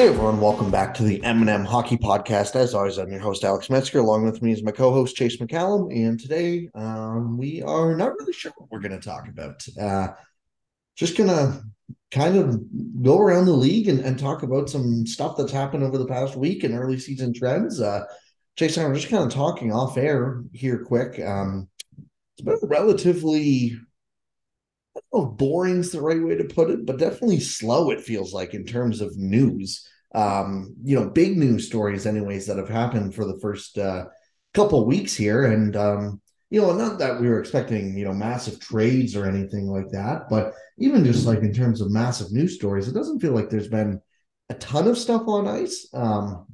Hey everyone, welcome back to the M&M Hockey Podcast. As always, I'm your host Alex Metzger. Along with me is my co-host Chase McCallum, and today um, we are not really sure what we're going to talk about. Uh, just gonna kind of go around the league and, and, talk about some stuff that's happened over the past week and early season trends. Uh, Chase and I are just kind of talking off air here, quick. Um, it's been relatively I don't know if boring's the right way to put it, but definitely slow, it feels like, in terms of news. Um, you know, big news stories, anyways, that have happened for the first uh, couple weeks here. And, um, you know, not that we were expecting, you know, massive trades or anything like that, but even just like in terms of massive news stories, it doesn't feel like there's been a ton of stuff on ice. Um,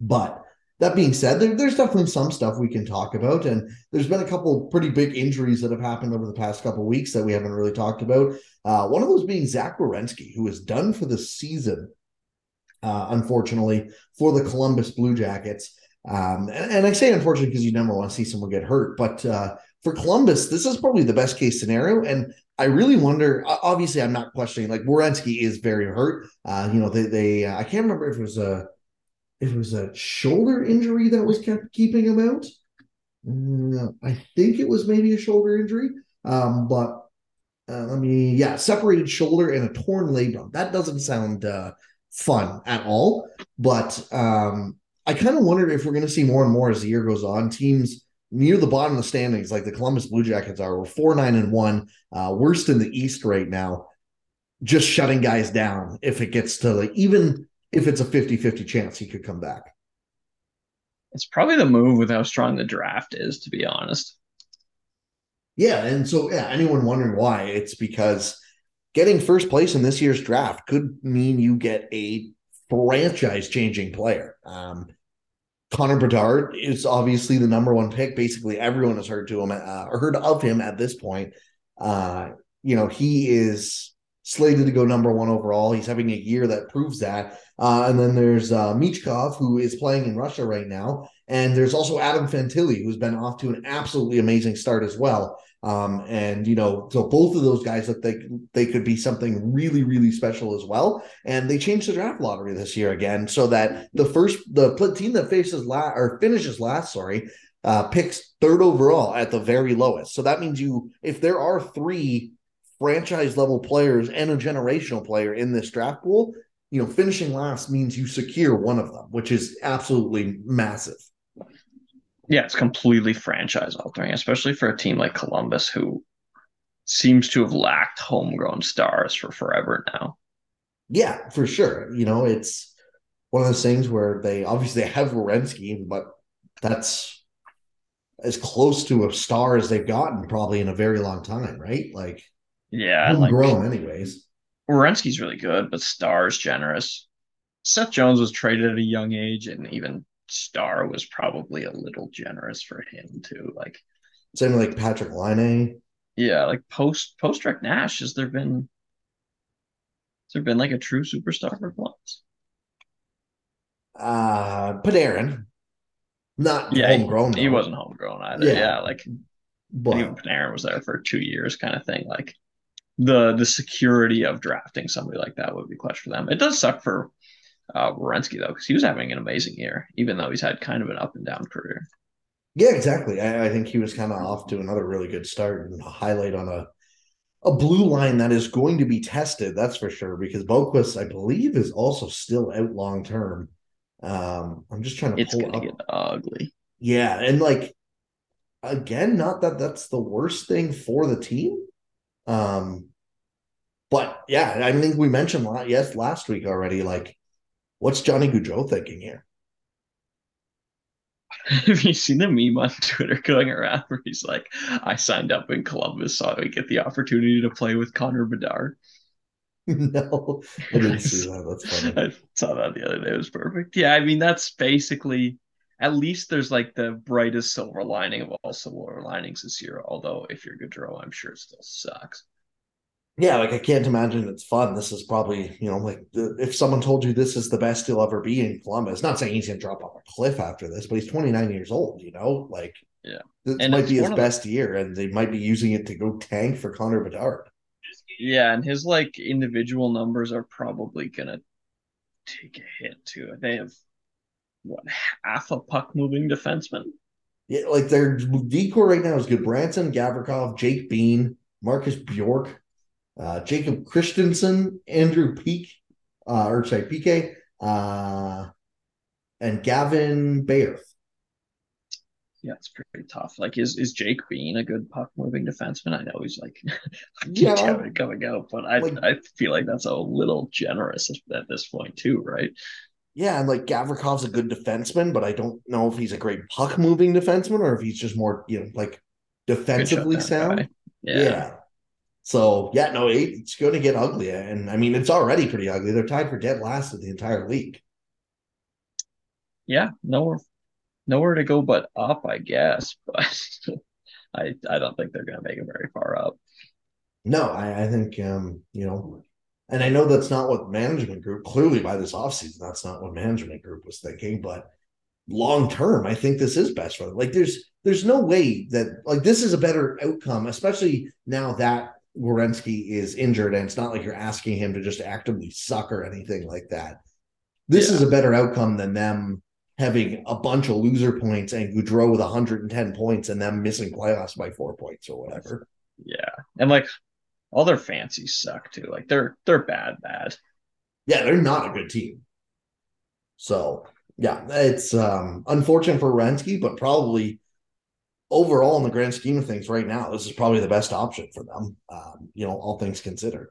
but that being said, there, there's definitely some stuff we can talk about, and there's been a couple pretty big injuries that have happened over the past couple weeks that we haven't really talked about. Uh, one of those being Zach Werenski, who is done for the season, uh, unfortunately, for the Columbus Blue Jackets. Um, and, and, I say unfortunately because you never want to see someone get hurt, but uh, for Columbus, this is probably the best case scenario. And I really wonder. Obviously, I'm not questioning. Like Werenski is very hurt. Uh, you know, they they uh, I can't remember if it was a it was a shoulder injury that was kept keeping him out. Uh, I think it was maybe a shoulder injury, um, but uh, let me yeah, separated shoulder and a torn labrum. That doesn't sound uh, fun at all. But um, I kind of wondered if we're going to see more and more as the year goes on. Teams near the bottom of the standings, like the Columbus Blue Jackets are, we're four nine and one, uh, worst in the East right now. Just shutting guys down if it gets to like even if it's a 50-50 chance he could come back. It's probably the move with how strong the draft is, to be honest. Yeah, and so yeah, anyone wondering why? It's because getting first place in this year's draft could mean you get a franchise-changing player. Um, Connor Bedard is obviously the number one pick. Basically, everyone has heard to him uh, or heard of him at this point. Uh, you know, he is slated to go number one overall. He's having a year that proves that. Uh, and then there's uh, Michkov, who is playing in Russia right now. And there's also Adam Fantilli, who's been off to an absolutely amazing start as well. Um, and you know, so both of those guys look like they could be something really, really special as well. And they changed the draft lottery this year again, so that the first the team that faces last or finishes last, sorry, uh, picks third overall at the very lowest. So that means you, if there are three franchise level players and a generational player in this draft pool, you know, finishing last means you secure one of them, which is absolutely massive. Yeah, it's completely franchise altering, especially for a team like Columbus, who seems to have lacked homegrown stars for forever now. Yeah, for sure. You know, it's one of those things where they obviously have Werenski, but that's as close to a star as they've gotten probably in a very long time, right? Like yeah, like grown anyways. Werenski's really good, but Star's generous. Seth Jones was traded at a young age, and even Star was probably a little generous for him too. Like same like Patrik Laine. Yeah, like post post Rick Nash, has there been has there been like a true superstar for Columbus? Uh Panarin. Not yeah, homegrown. He, he, wasn't homegrown either. Yeah, yeah like but, even Panarin was there for two years, kind of thing. Like the the security of drafting somebody like that would be clutch for them. It does suck for uh Werenski though, because he was having an amazing year, even though he's had kind of an up and down career. Yeah, exactly. I, I think he was kind of off to another really good start and a highlight on a a blue line that is going to be tested, that's for sure, because Boqvist, I believe, is also still out long term. Um, I'm just trying to it's gonna up. get ugly. Yeah, and like again, not that that's the worst thing for the team, um, but yeah, I think we mentioned lot, yes last week already. Like, what's Johnny Gaudreau thinking here? Have you seen the meme on Twitter going around where he's like, "I signed up in Columbus so I would get the opportunity to play with Connor Bedard." no, I didn't see that. That's funny. I saw that the other day. It was perfect. Yeah, I mean that's basically. At least there's like the brightest silver lining of all silver linings this year. Although if you're Gaudreau, I'm sure it still sucks yeah, like I can't imagine it's fun. This is probably, you know, like the, if someone told you this is the best he'll ever be in Columbus, not saying he's going to drop off a cliff after this, but he's 29 years old, you know, like, yeah, this and might be his best the, year, and they might be using it to go tank for Connor Bedard. Yeah, and his like individual numbers are probably going to take a hit too. They have what half a puck moving defenseman. Yeah, like their decor right now is good. Branson, Gavrikov, Jake Bean, Marcus Bjork, uh, Jacob Christiansen, Andrew Peeke, uh, or sorry, PK, uh, and Gavin Bayreuther. Yeah, it's pretty tough. Like, is is Jake Bean a good puck moving defenseman? I know he's like Yeah. coming out, but I Like- I feel like that's a little generous at this point too, right? Yeah, and like Gavrikov's a good defenseman, but I don't know if he's a great puck moving defenseman or if he's just more, you know, like defensively sound. Yeah. Yeah. So yeah, no, it, it's going to get ugly, and I mean it's already pretty ugly. They're tied for dead last of the entire league. yeah, nowhere nowhere to go but up, I guess. But I I don't think they're gonna make it very far up. No, I, I think um, you know, and I know that's not what management group clearly by this offseason, that's not what management group was thinking, but long term, I think this is best for them. Like there's there's no way that like this is a better outcome, especially now that Werenski is injured and it's not like you're asking him to just actively suck or anything like that. This Yeah. is a better outcome than them having a bunch of loser points and Gaudreau with 110 points and them missing playoffs by four points or whatever. Yeah. And like all their fancies suck too. Like they're they're bad, bad. yeah, they're not a good team. So yeah, it's um unfortunate for Werenski, but probably overall in the grand scheme of things right now, this is probably the best option for them. Um, you know, all things considered.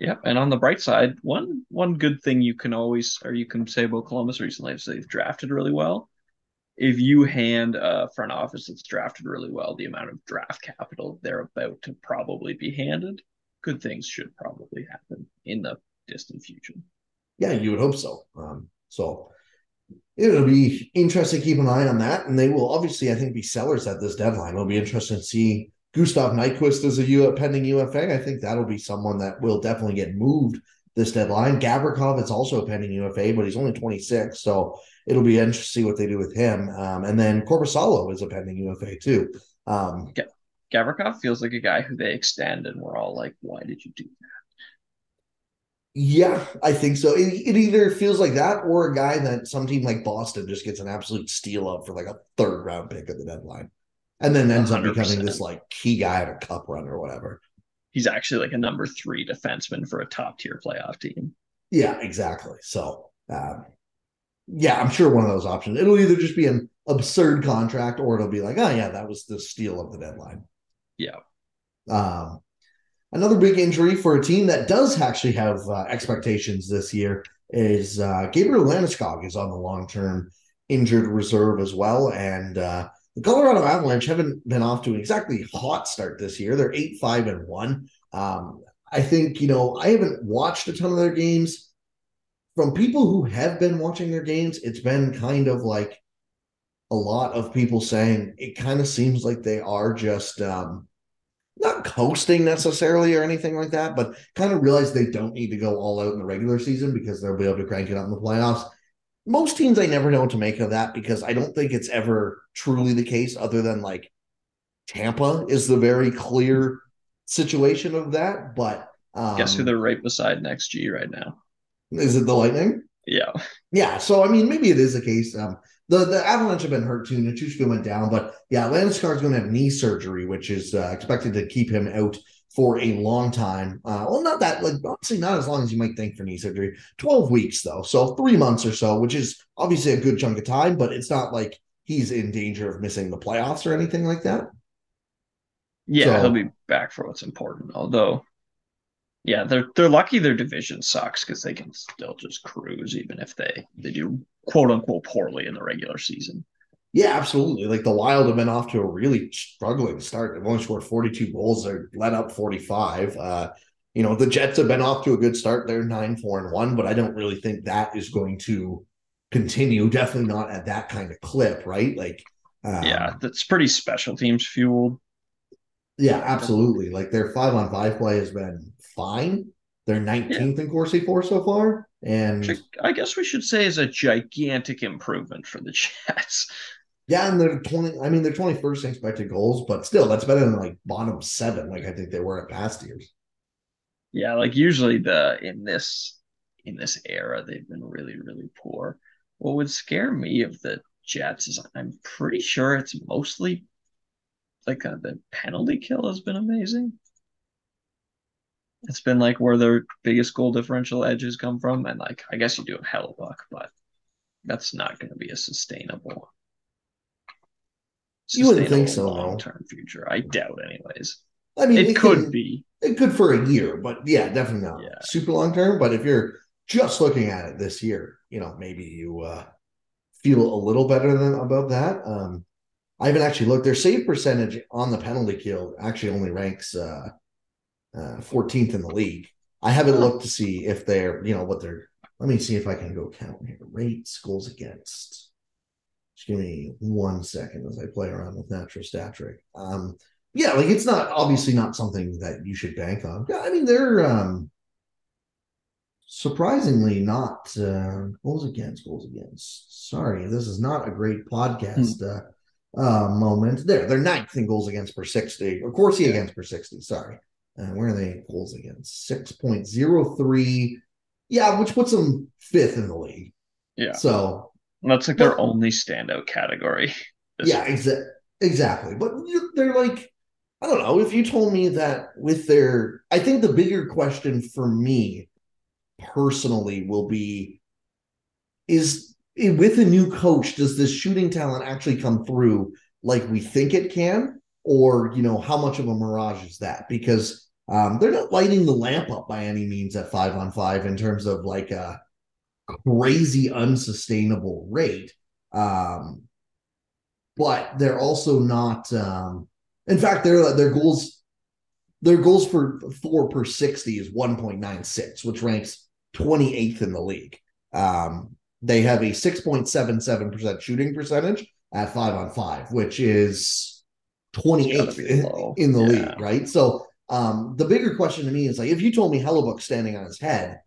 Yep. And on the bright side, one one good thing you can always or you can say about Columbus recently is they've drafted really well. If you hand a front office that's drafted really well the amount of draft capital they're about to probably be handed, good things should probably happen in the distant future. Yeah, you would hope so. Um, so it'll be interesting to keep an eye on that. And they will obviously, I think, be sellers at this deadline. It'll be interesting to see Gustav Nyquist as a U pending UFA. I think that'll be someone that will definitely get moved this deadline. Gavrikov is also a pending UFA, but he's only 26. So it'll be interesting to see what they do with him. Um, and then Korpisalo is a pending UFA too. Um, Gavrikov feels like a guy who they extend and we're all like, why did you do that? Yeah, I think so. It, it either feels like that or a guy that some team like Boston just gets an absolute steal of for like a third round pick at the deadline. And then ends up becoming this like key guy at a cup run or whatever. He's actually like a number three defenseman for a top tier playoff team. Yeah, exactly. So um, yeah, I'm sure one of those options. It'll either just be an absurd contract or it'll be like, oh yeah, that was the steal of the deadline. Yeah. Um, another big injury for a team that does actually have uh, expectations this year is uh, Gabriel Landeskog is on the long term injured reserve as well, and uh, the Colorado Avalanche haven't been off to an exactly hot start this year. They're eight five and one. Um, I think you know I haven't watched a ton of their games. From people who have been watching their games, it's been kind of like a lot of people saying it kind of seems like they are just um, not coasting necessarily or anything like that, but kind of realize they don't need to go all out in the regular season because they'll be able to crank it up in the playoffs. Most teams, I never know what to make of that because I don't think it's ever truly the case, other than like Tampa is the very clear situation of that. But um, Guess who they're right beside next G right now? is it the Lightning? Yeah. Yeah, so I mean, maybe it is the case. Um, the the Avalanche have been hurt too. Nichushkin went down, but yeah, Landeskog is going to have knee surgery, which is uh, expected to keep him out for a long time. Uh, well, not that like honestly, not as long as you might think for knee surgery. Twelve weeks though, so three months or so, which is obviously a good chunk of time, but it's not like he's in danger of missing the playoffs or anything like that. Yeah, So- he'll be back for what's important. Although, yeah, they're they're lucky their division sucks because they can still just cruise even if they they do quote unquote poorly in the regular season. Yeah, absolutely. Like the Wild have been off to a really struggling start. They've only scored 42 goals. They're let up 45. Uh, you know, the Jets have been off to a good start. They're nine, for, and one, but I don't really think that is going to continue. Definitely not at that kind of clip, right? Like, um, yeah, that's pretty special teams fueled. yeah, absolutely. Like their five on five play has been fine. They're 19th in Corsi four so far. And Which I guess we should say is a gigantic improvement for the Jets. yeah, and they're 20, I mean, they're 21st in expected goals, but still, that's better than like bottom seven, like I think they were at past years. Yeah, like usually the in this in this era they've been really, really poor. What would scare me of the Jets is I'm pretty sure it's mostly like uh, the penalty kill has been amazing. It's been like where their biggest goal differential edges come from, and like I guess you do have Hellebuyck, but that's not going to be a sustainable. You wouldn't think so, long term future. I doubt, anyways. I mean, it, it could can, be. It could for a year, but yeah, definitely not yeah. super long term. But if you're just looking at it this year, you know, maybe you uh, feel a little better than about that. Um, I haven't actually looked. Their save percentage on the penalty kill actually only ranks uh, uh, 14th in the league. I haven't looked to see if they're, you know, what they're. Let me see if I can go count here. Rates, goals against. Just give me one second as I play around with Natural Stat Trick. Um, yeah, like it's not obviously not something that you should bank on. I mean they're um, surprisingly not uh, goals against goals against. Sorry, this is not a great podcast. Hmm. Uh, uh, moment. There, they're ninth in goals against per 60. Of course, he against per 60. Sorry. Uh, where are they goals against? 6.03. Yeah, which puts them fifth in the league. Yeah. So that's like their only standout category. Yeah, exa- exactly. But they're like, I don't know. If you told me that with their, I think the bigger question for me personally will be is with a new coach, does this shooting talent actually come through like we think it can? Or, you know, how much of a mirage is that? Because um, they're not lighting the lamp up by any means at five on five in terms of like a crazy unsustainable rate. Um, but they're also not um, in fact their their goals their goals for four per 60 is 1.96, which ranks 28th in the league. Um, they have a 6.77% shooting percentage at five on five, which is 28th in, in, the yeah. league, right? So um, the bigger question to me is like, if you told me Hellebuyck standing on his head,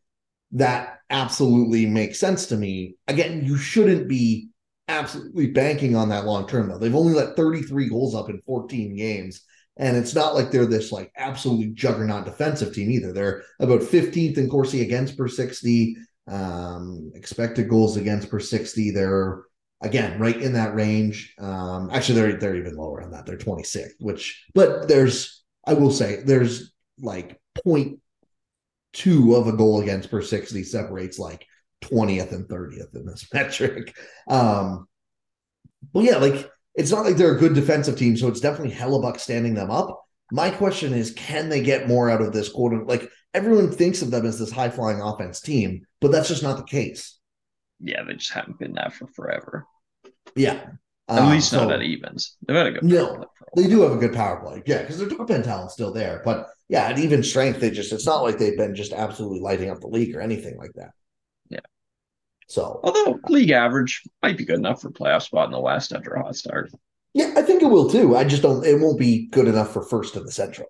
that absolutely makes sense to me. Again, you shouldn't be absolutely banking on that long term, though. They've only let 33 goals up in 14 games. And it's not like they're this like absolutely juggernaut defensive team either. They're about 15th in Corsi against per 60, um, expected goals against per 60, they're again right in that range. Um, actually, they're they're even lower on that. They're 26th, which but there's I will say there's like point two of a goal against per 60 separates like 20th and 30th in this metric. Um, but yeah, like it's not like they're a good defensive team, so it's definitely Hellebuyck standing them up. My question is, can they get more out of this quarter? Like everyone thinks of them as this high flying offense team, but that's just not the case. Yeah, they just haven't been that for forever. Yeah. At um, least so, not at evens. They've had a good no, they do have a good power play. Yeah, because their top end talent's still there. But yeah, at even strength, they just it's not like they've been just absolutely lighting up the league or anything like that. Yeah. So although league average might be good enough for playoff spot in the West after a hot start. Yeah, I think it will too. I just don't it won't be good enough for first in the central.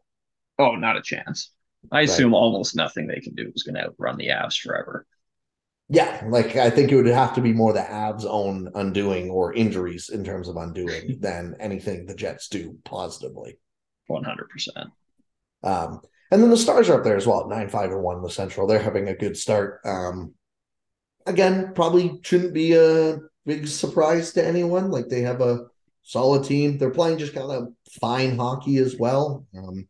Oh, not a chance. I assume right. almost nothing they can do is going to outrun the Avs forever. Yeah, like I think it would have to be more the Avs' own undoing or injuries in terms of undoing than anything the Jets do positively. One hundred percent. Um, and then the Stars are up there as well, nine five and one in the Central. They're having a good start. Um, again, probably shouldn't be a big surprise to anyone. Like they have a solid team. They're playing just kind of fine hockey as well. Um,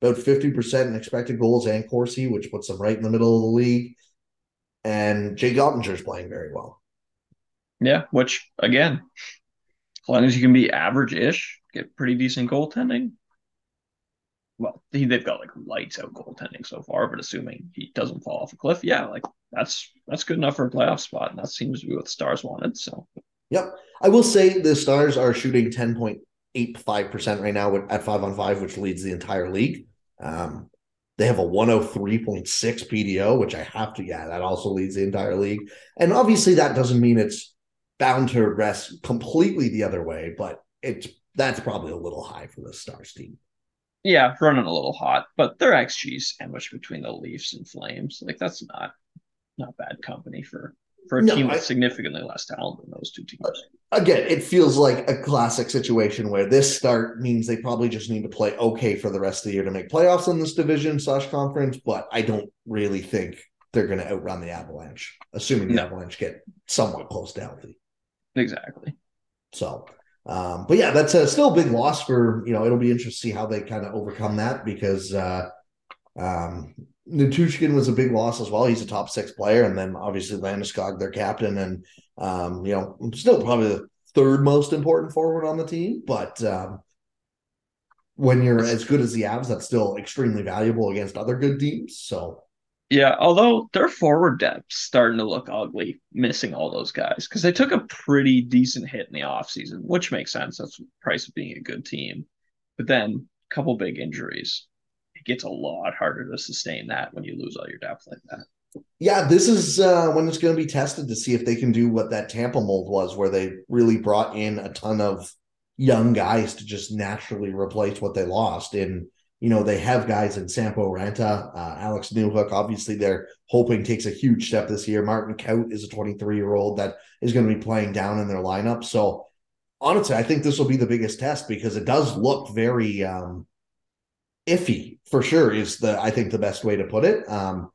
about 50% in expected goals and Corsi, which puts them right in the middle of the league. And Jay Jake Oettinger's playing very well. Yeah, which again, as long as you can be average-ish, get pretty decent goaltending. Well, they've got like lights out goaltending so far, but assuming he doesn't fall off a cliff, yeah, like that's that's good enough for a playoff spot, and that seems to be what the Stars wanted. So, yep, I will say the Stars are shooting ten point eight five percent right now at five on five, which leads the entire league. Um, they have a 103.6 PDO, which I have to, yeah, that also leads the entire league. And obviously, that doesn't mean it's bound to rest completely the other way, but it's that's probably a little high for the Stars team. Yeah, running a little hot, but their XG sandwiched between the Leafs and Flames. Like that's not not bad company for for a no, team with I, significantly less talent than those two teams. Again, it feels like a classic situation where this start means they probably just need to play okay for the rest of the year to make playoffs in this division slash conference. But I don't really think they're going to outrun the Avalanche, assuming the No. Avalanche get somewhat close to healthy. Exactly. So, um, but yeah, that's a still a big loss for you know. It'll be interesting to see how they kind of overcome that because uh, um, Nichushkin was a big loss as well. He's a top six player, and then obviously Landeskog, their captain, and um, you know, still probably the third most important forward on the team. But um, when you're as good as the Avs, that's still extremely valuable against other good teams. So Yeah, although their forward depth's starting to look ugly, missing all those guys because they took a pretty decent hit in the offseason, which makes sense. That's the price of being a good team. But then a couple big injuries. It gets a lot harder to sustain that when you lose all your depth like that. Yeah, this is uh, when it's going to be tested to see if they can do what that Tampa mold was, where they really brought in a ton of young guys to just naturally replace what they lost. And you know they have guys in Sampo Ranta, uh, Alex Newhook. Obviously, they're hoping takes a huge step this year. Martin Kaut is a 23 year old that is going to be playing down in their lineup. So honestly, I think this will be the biggest test because it does look very um, iffy for sure. Is the I think the best way to put it. Um,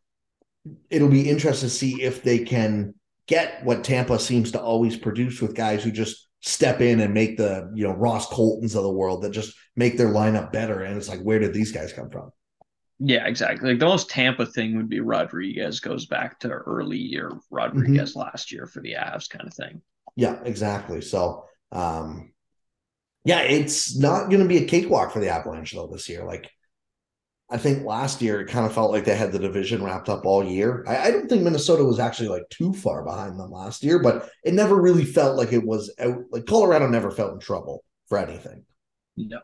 it'll be interesting to see if they can get what Tampa seems to always produce with guys who just step in and make the you know Ross Coltons of the world that just make their lineup better. And it's like, where did these guys come from? Yeah, exactly. Like the most Tampa thing would be Rodrigues goes back to early year Rodrigues last year for the Avs kind of thing. Yeah, exactly. So, um, yeah, it's not going to be a cakewalk for the Avalanche though this year. Like, I think last year it kind of felt like they had the division wrapped up all year. I, I don't think Minnesota was actually like too far behind them last year, but it never really felt like it was out. Like Colorado never felt in trouble for anything. No,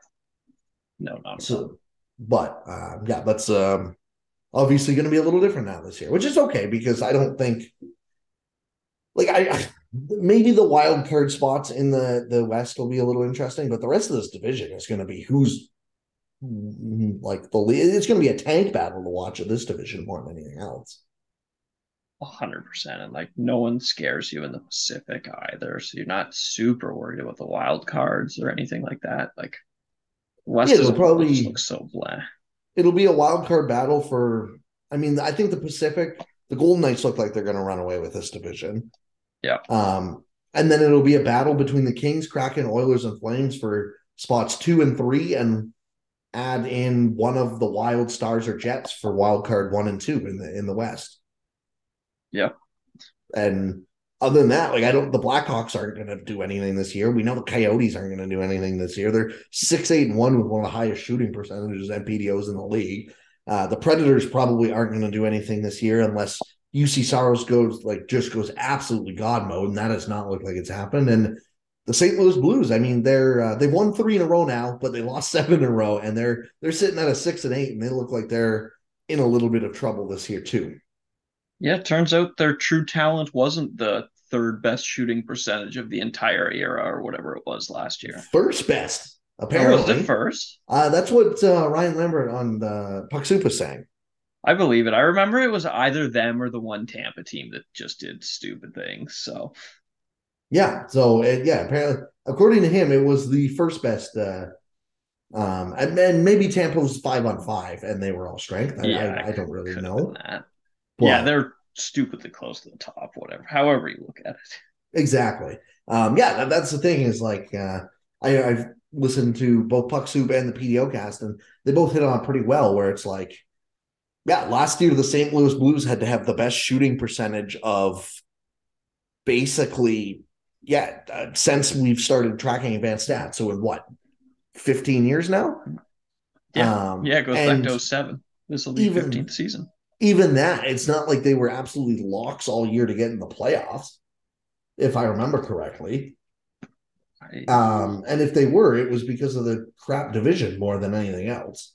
no, not. So, but uh, yeah, that's um, obviously going to be a little different now this year, which is okay because I don't think, like, I, I maybe the wild card spots in the the West will be a little interesting, but the rest of this division is going to be who's like the. It's going to be a tank battle to watch at this division more than anything else. hundred percent, and like no one scares you in the Pacific either, so you're not super worried about the wild cards or anything like that. Like West Yeah, is it'll probably- looks so blah. It'll be a wild card battle for. I mean, I think the Pacific, the Golden Knights look like they're going to run away with this division. Yeah. Um, and then it'll be a battle between the Kings, Kraken, Oilers, and Flames for spots two and three, and add in one of the Wild Stars or Jets for wild card one and two in the in the West. Yeah. And other than that, like I don't, the Blackhawks aren't going to do anything this year. We know the Coyotes aren't going to do anything this year. They're six, eight, and one with one of the highest shooting percentages and PDOs in the league. Uh, the Predators probably aren't going to do anything this year unless Juuse Saros goes like just goes absolutely god mode, and that has not looked like it's happened. And the St. Louis Blues, I mean, they're uh, they've won three in a row now, but they lost seven in a row, and they're they're sitting at a six and eight, and they look like they're in a little bit of trouble this year too. Yeah, it turns out their true talent wasn't the third best shooting percentage of the entire era or whatever it was last year. First best, Or apparently. was it first? Uh, that's what uh, Ryan Lambert on the Puck Soup was saying. I believe it. I remember it was either them or the one Tampa team that just did stupid things. So Yeah. So it, yeah, apparently, according to him, it was the first best. Uh, um, and then maybe Tampa was five on five, and they were all strength. I, Yeah, I, I don't really know. yeah, they're stupidly close to the top, whatever. However you look at it. exactly. Um, yeah, that, that's the thing. Is like uh, I, I've listened to both Puck Soup and the PDO cast, and they both hit on pretty well. Where it's like, yeah, last year the St. Louis Blues had to have the best shooting percentage of basically, yeah, uh, since we've started tracking advanced stats. So in what, fifteen years now? Yeah. Um, Yeah, it goes back to 07. This will be even- 15th season. even that, it's not like they were absolutely locks all year to get in the playoffs, if I remember correctly. I, Um, and if they were, it was because of the crap division more than anything else.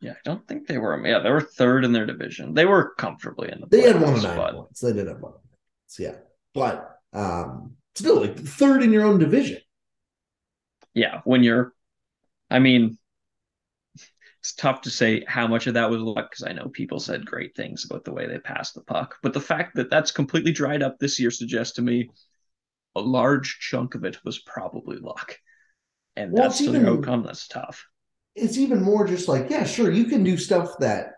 yeah, I don't think they were. Yeah, they were third in their division. They were comfortably in the They had one and nine but points. They did have one. and nine points, yeah, but um, still, like third in your own division. yeah, when you're, I mean, it's tough to say how much of that was luck because I know people said great things about the way they passed the puck, but the fact that that's completely dried up this year suggests to me a large chunk of it was probably luck, and Well, that's even- the outcome. That's tough. It's even more just like, yeah, sure, you can do stuff that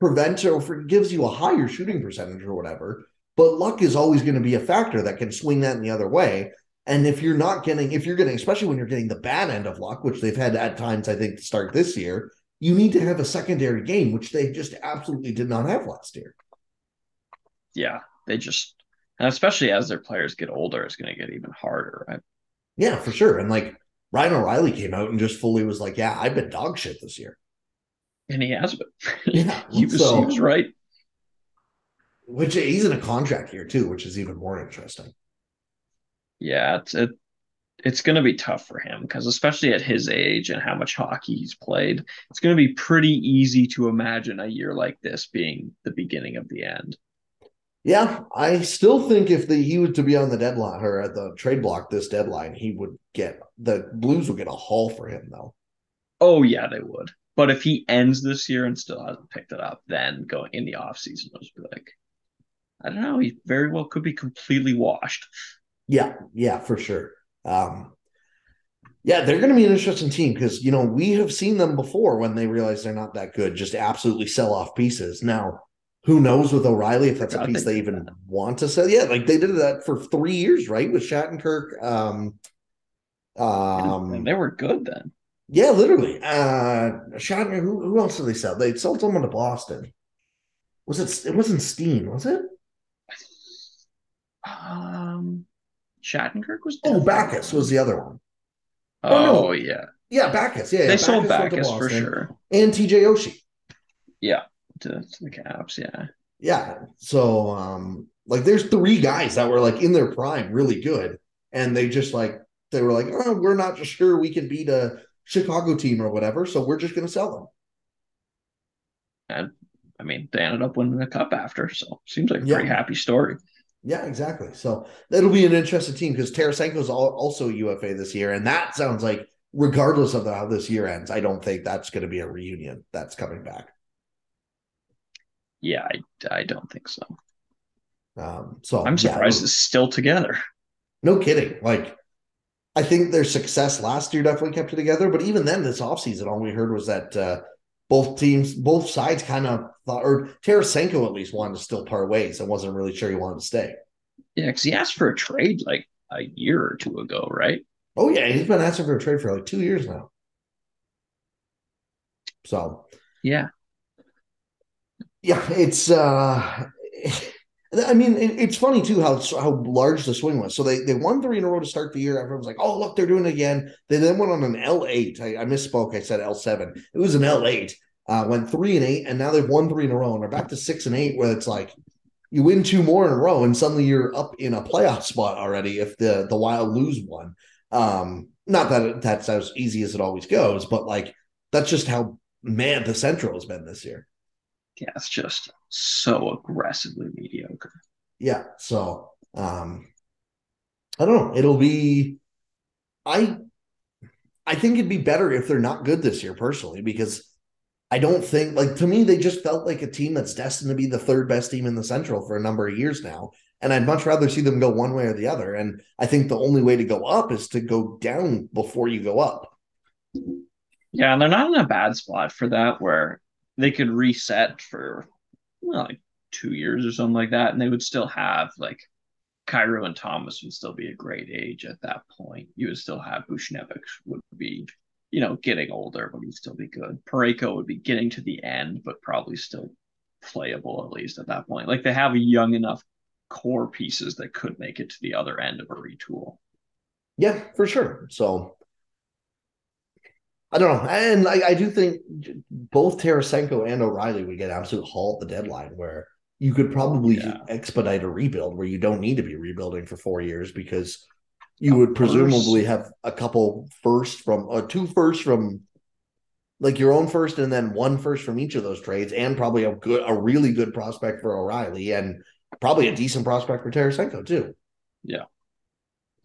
prevents or gives you a higher shooting percentage or whatever. But luck is always going to be a factor that can swing that in the other way. And if you're not getting, if you're getting, especially when you're getting the bad end of luck, which they've had at times, I think, to start this year, you need to have a secondary game, which they just absolutely did not have last year. Yeah, they just, and especially as their players get older, it's going to get even harder, right? Yeah, for sure. And like Ryan O'Reilly came out and just fully was like, "Yeah, I've been dog shit this year," and he has been. Yeah, he was so, he was right. Which he's in a contract here too, which is even more interesting. Yeah, it's it, it's going to be tough for him because especially at his age and how much hockey he's played, it's going to be pretty easy to imagine a year like this being the beginning of the end. Yeah, I still think if the he was to be on the deadline or at the trade block this deadline, he would get the Blues would get a haul for him though. Oh yeah, they would. But if he ends this year and still hasn't picked it up, then going in the offseason, it be like, I don't know, he very well could be completely washed. Yeah, yeah, for sure. Um, yeah, they're going to be an interesting team because you know we have seen them before when they realize they're not that good, just absolutely sell off pieces. Now, who knows with O'Reilly if that's a piece they even want to sell? Yeah, like they did that for three years, right? With Shattenkirk. Um, um, and they were good then. Yeah, literally. Uh, Shatner. Who, who else did they sell? They sold someone to Boston. Was it? It wasn't Steen, was it? Shattenkirk was. Oh, Backes was the other one. Oh, oh no. yeah, yeah, Backes. Yeah, they yeah. sold Backes for sure, and TJ Oshie. Yeah, to, to the Caps. Yeah, yeah. So, um, like, there's three guys that were like in their prime, really good, and they just like they were like, oh, we're not just sure we can beat a Chicago team or whatever, so we're just going to sell them. And I mean, they ended up winning the cup after, so seems like a yeah. pretty happy story. Yeah, exactly. So it'll be an interesting team because Tarasenko's also UFA this year, and that sounds like, regardless of how this year ends, I don't think that's going to be a reunion that's coming back. Yeah, I, I don't think so. Um, so I'm surprised yeah, it's still together. No kidding. Like, I think their success last year definitely kept it together, but even then, this offseason, all we heard was that uh, both teams, both sides kind of thought, or Tarasenko at least wanted to still part ways and wasn't really sure he wanted to stay. Yeah, because he asked for a trade like a year or two ago, right? Oh yeah, he's been asking for a trade for like two years now. So yeah, yeah, it's uh I mean, it, it's funny too how how large the swing was. So they they won three in a row to start the year. Everyone was like, "Oh, look, they're doing it again." They then went on an L eight. I, I misspoke. I said L seven. It was an L eight. Uh, went three and eight, and now they've won three in a row, and they're back to six and eight. Where it's like you win two more in a row, and suddenly you're up in a playoff spot already. If the the Wild lose one, um, not that that's as easy as it always goes, but like that's just how mad the Central has been this year yeah, it's just so aggressively mediocre. Yeah. So um I don't know. It'll be I I think it'd be better if they're not good this year personally, because I don't think like to me they just felt like a team that's destined to be the third best team in the central for a number of years now. And I'd much rather see them go one way or the other. And I think the only way to go up is to go down before you go up. Yeah, and they're not in a bad spot for that where they could reset for well, like two years or something like that, and they would still have like Kyrou and Thomas would still be a great age at that point. You would still have Buchnevich would be, you know, getting older, but he'd still be good. Parayko would be getting to the end, but probably still playable at least at that point. Like they have young enough core pieces that could make it to the other end of a retool. Yeah, for sure. So I don't know. And I, I do think both Tarasenko and O'Reilly would get absolute haul at the deadline where you could probably yeah. expedite a rebuild where you don't need to be rebuilding for four years because you would presumably have a couple first from uh, two first from like your own first and then one first from each of those trades and probably a good a really good prospect for O'Reilly and probably a decent prospect for Tarasenko too. Yeah.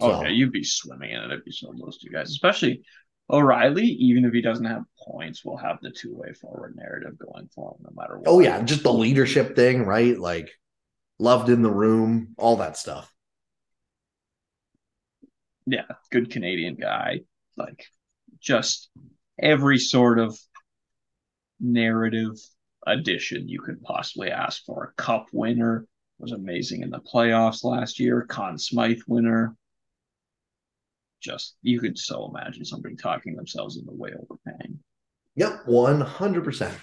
So, okay, you'd be swimming in it if you sold those two guys, especially O'Reilly, even if he doesn't have points, will have the two way forward narrative going for him no matter oh, what. Oh, yeah. Just the leadership thing, right? Like loved in the room, all that stuff. Yeah. Good Canadian guy. Like just every sort of narrative addition you could possibly ask for. A cup winner was amazing in the playoffs last year. Conn Smythe winner. Just you could so imagine somebody talking themselves into way overpaying. Yep, one hundred percent.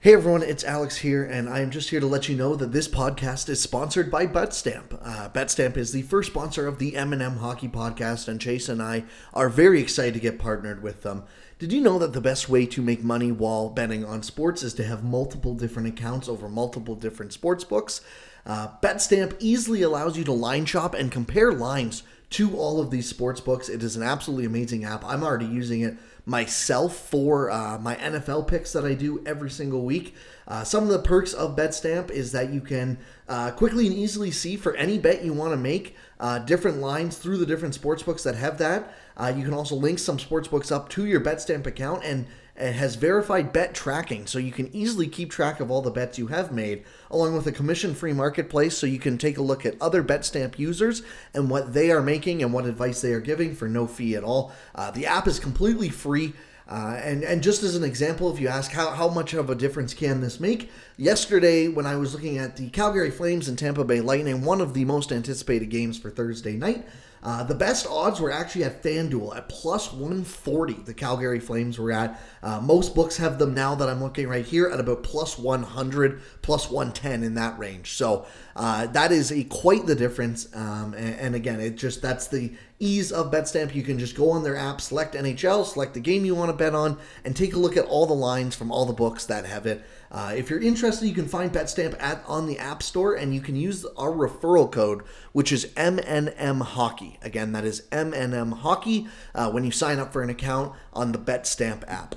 Hey everyone, it's Alex here, and I am just here to let you know that this podcast is sponsored by BetStamp. Uh, BetStamp is the first sponsor of the M&M Hockey Podcast, and Chase and I are very excited to get partnered with them. Did you know that the best way to make money while betting on sports is to have multiple different accounts over multiple different sports books? Uh, BetStamp easily allows you to line shop and compare lines to all of these sports books. It is an absolutely amazing app. I'm already using it myself for uh, my NFL picks that I do every single week. Uh, some of the perks of BetStamp is that you can uh, quickly and easily see for any bet you want to make uh, different lines through the different sports books that have that. Uh, you can also link some sports books up to your BetStamp account and it has verified bet tracking, so you can easily keep track of all the bets you have made, along with a commission free marketplace, so you can take a look at other BetStamp users and what they are making and what advice they are giving for no fee at all. Uh, the app is completely free. Uh, and and just as an example, if you ask how, how much of a difference can this make, yesterday when I was looking at the Calgary Flames and Tampa Bay Lightning, one of the most anticipated games for Thursday night, uh, the best odds were actually at FanDuel at plus 140. The Calgary Flames were at. Uh, most books have them now that I'm looking right here at about plus 100, plus 110 in that range. So uh, that is a quite the difference. Um, and, and, again, it just that's the ease of BetStamp. You can just go on their app, select NHL, select the game you want to bet on, and take a look at all the lines from all the books that have it. Uh, if you're interested, you can find BetStamp at on the App Store, and you can use our referral code, which is MNM Hockey. Again, that is MNM Hockey uh, when you sign up for an account on the BetStamp app.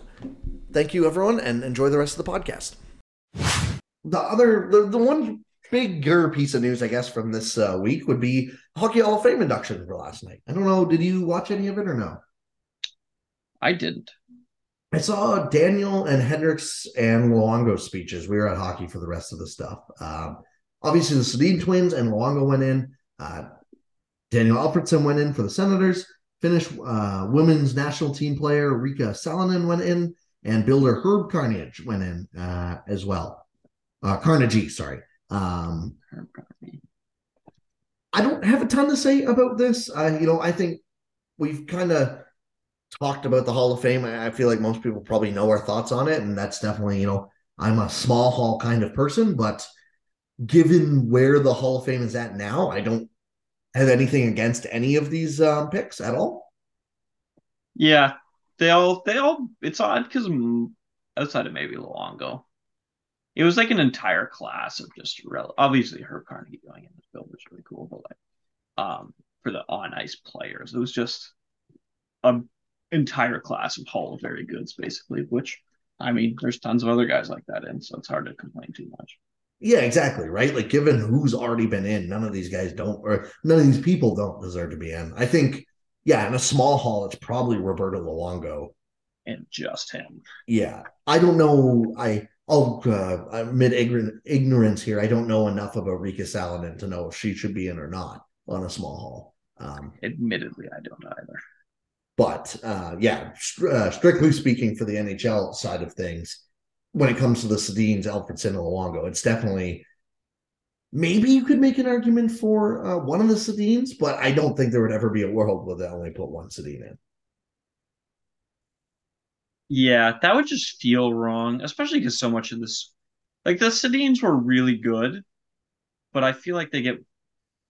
Thank you, everyone, and enjoy the rest of the podcast. The other, the, the one bigger piece of news, I guess, from this uh, week would be Hockey Hall of Fame induction for last night. I don't know, did you watch any of it or no? I didn't. I saw Daniel and Henrik's and Luongo speeches. We were at hockey for the rest of the stuff. Um, obviously, the Sedin twins and Luongo went in. Uh, Daniel Alfredsson went in for the Senators. Finnish uh, women's national team player Riikka Sallinen went in, and builder Herb Carnage went in uh, as well. Uh, Carnegie, sorry. Um, I don't have a ton to say about this. Uh, you know, I think we've kind of talked about the Hall of Fame. I feel like most people probably know our thoughts on it, and that's definitely you know I'm a small hall kind of person, but given where the Hall of Fame is at now, I don't have anything against any of these um, picks at all. Yeah, they all they all. It's odd because outside of maybe Luongo, it was like an entire class of just rel- obviously Herb Carnegie going in this build was really cool, but like um for the on ice players, it was just a entire class of Hall of Very Goods, basically, which I mean, there's tons of other guys like that in, so it's hard to complain too much. Yeah, exactly. Right. Like, given who's already been in, none of these guys don't, or none of these people don't deserve to be in. I think, yeah, in a small hall, it's probably Roberto Luongo. And just him. Yeah. I don't know. I, I'll uh, admit ignorance here. I don't know enough about Riikka Sallinen to know if she should be in or not on a small hall. Um, Admittedly, I don't either. But uh, yeah, uh, strictly speaking, for the NHL side of things, when it comes to the Sedins, Alfredsson, and Luongo, it's definitely maybe you could make an argument for uh, one of the Sedins, but I don't think there would ever be a world where they only put one Sedin in. Yeah, that would just feel wrong, especially because so much of this, like the Sedins were really good, but I feel like they get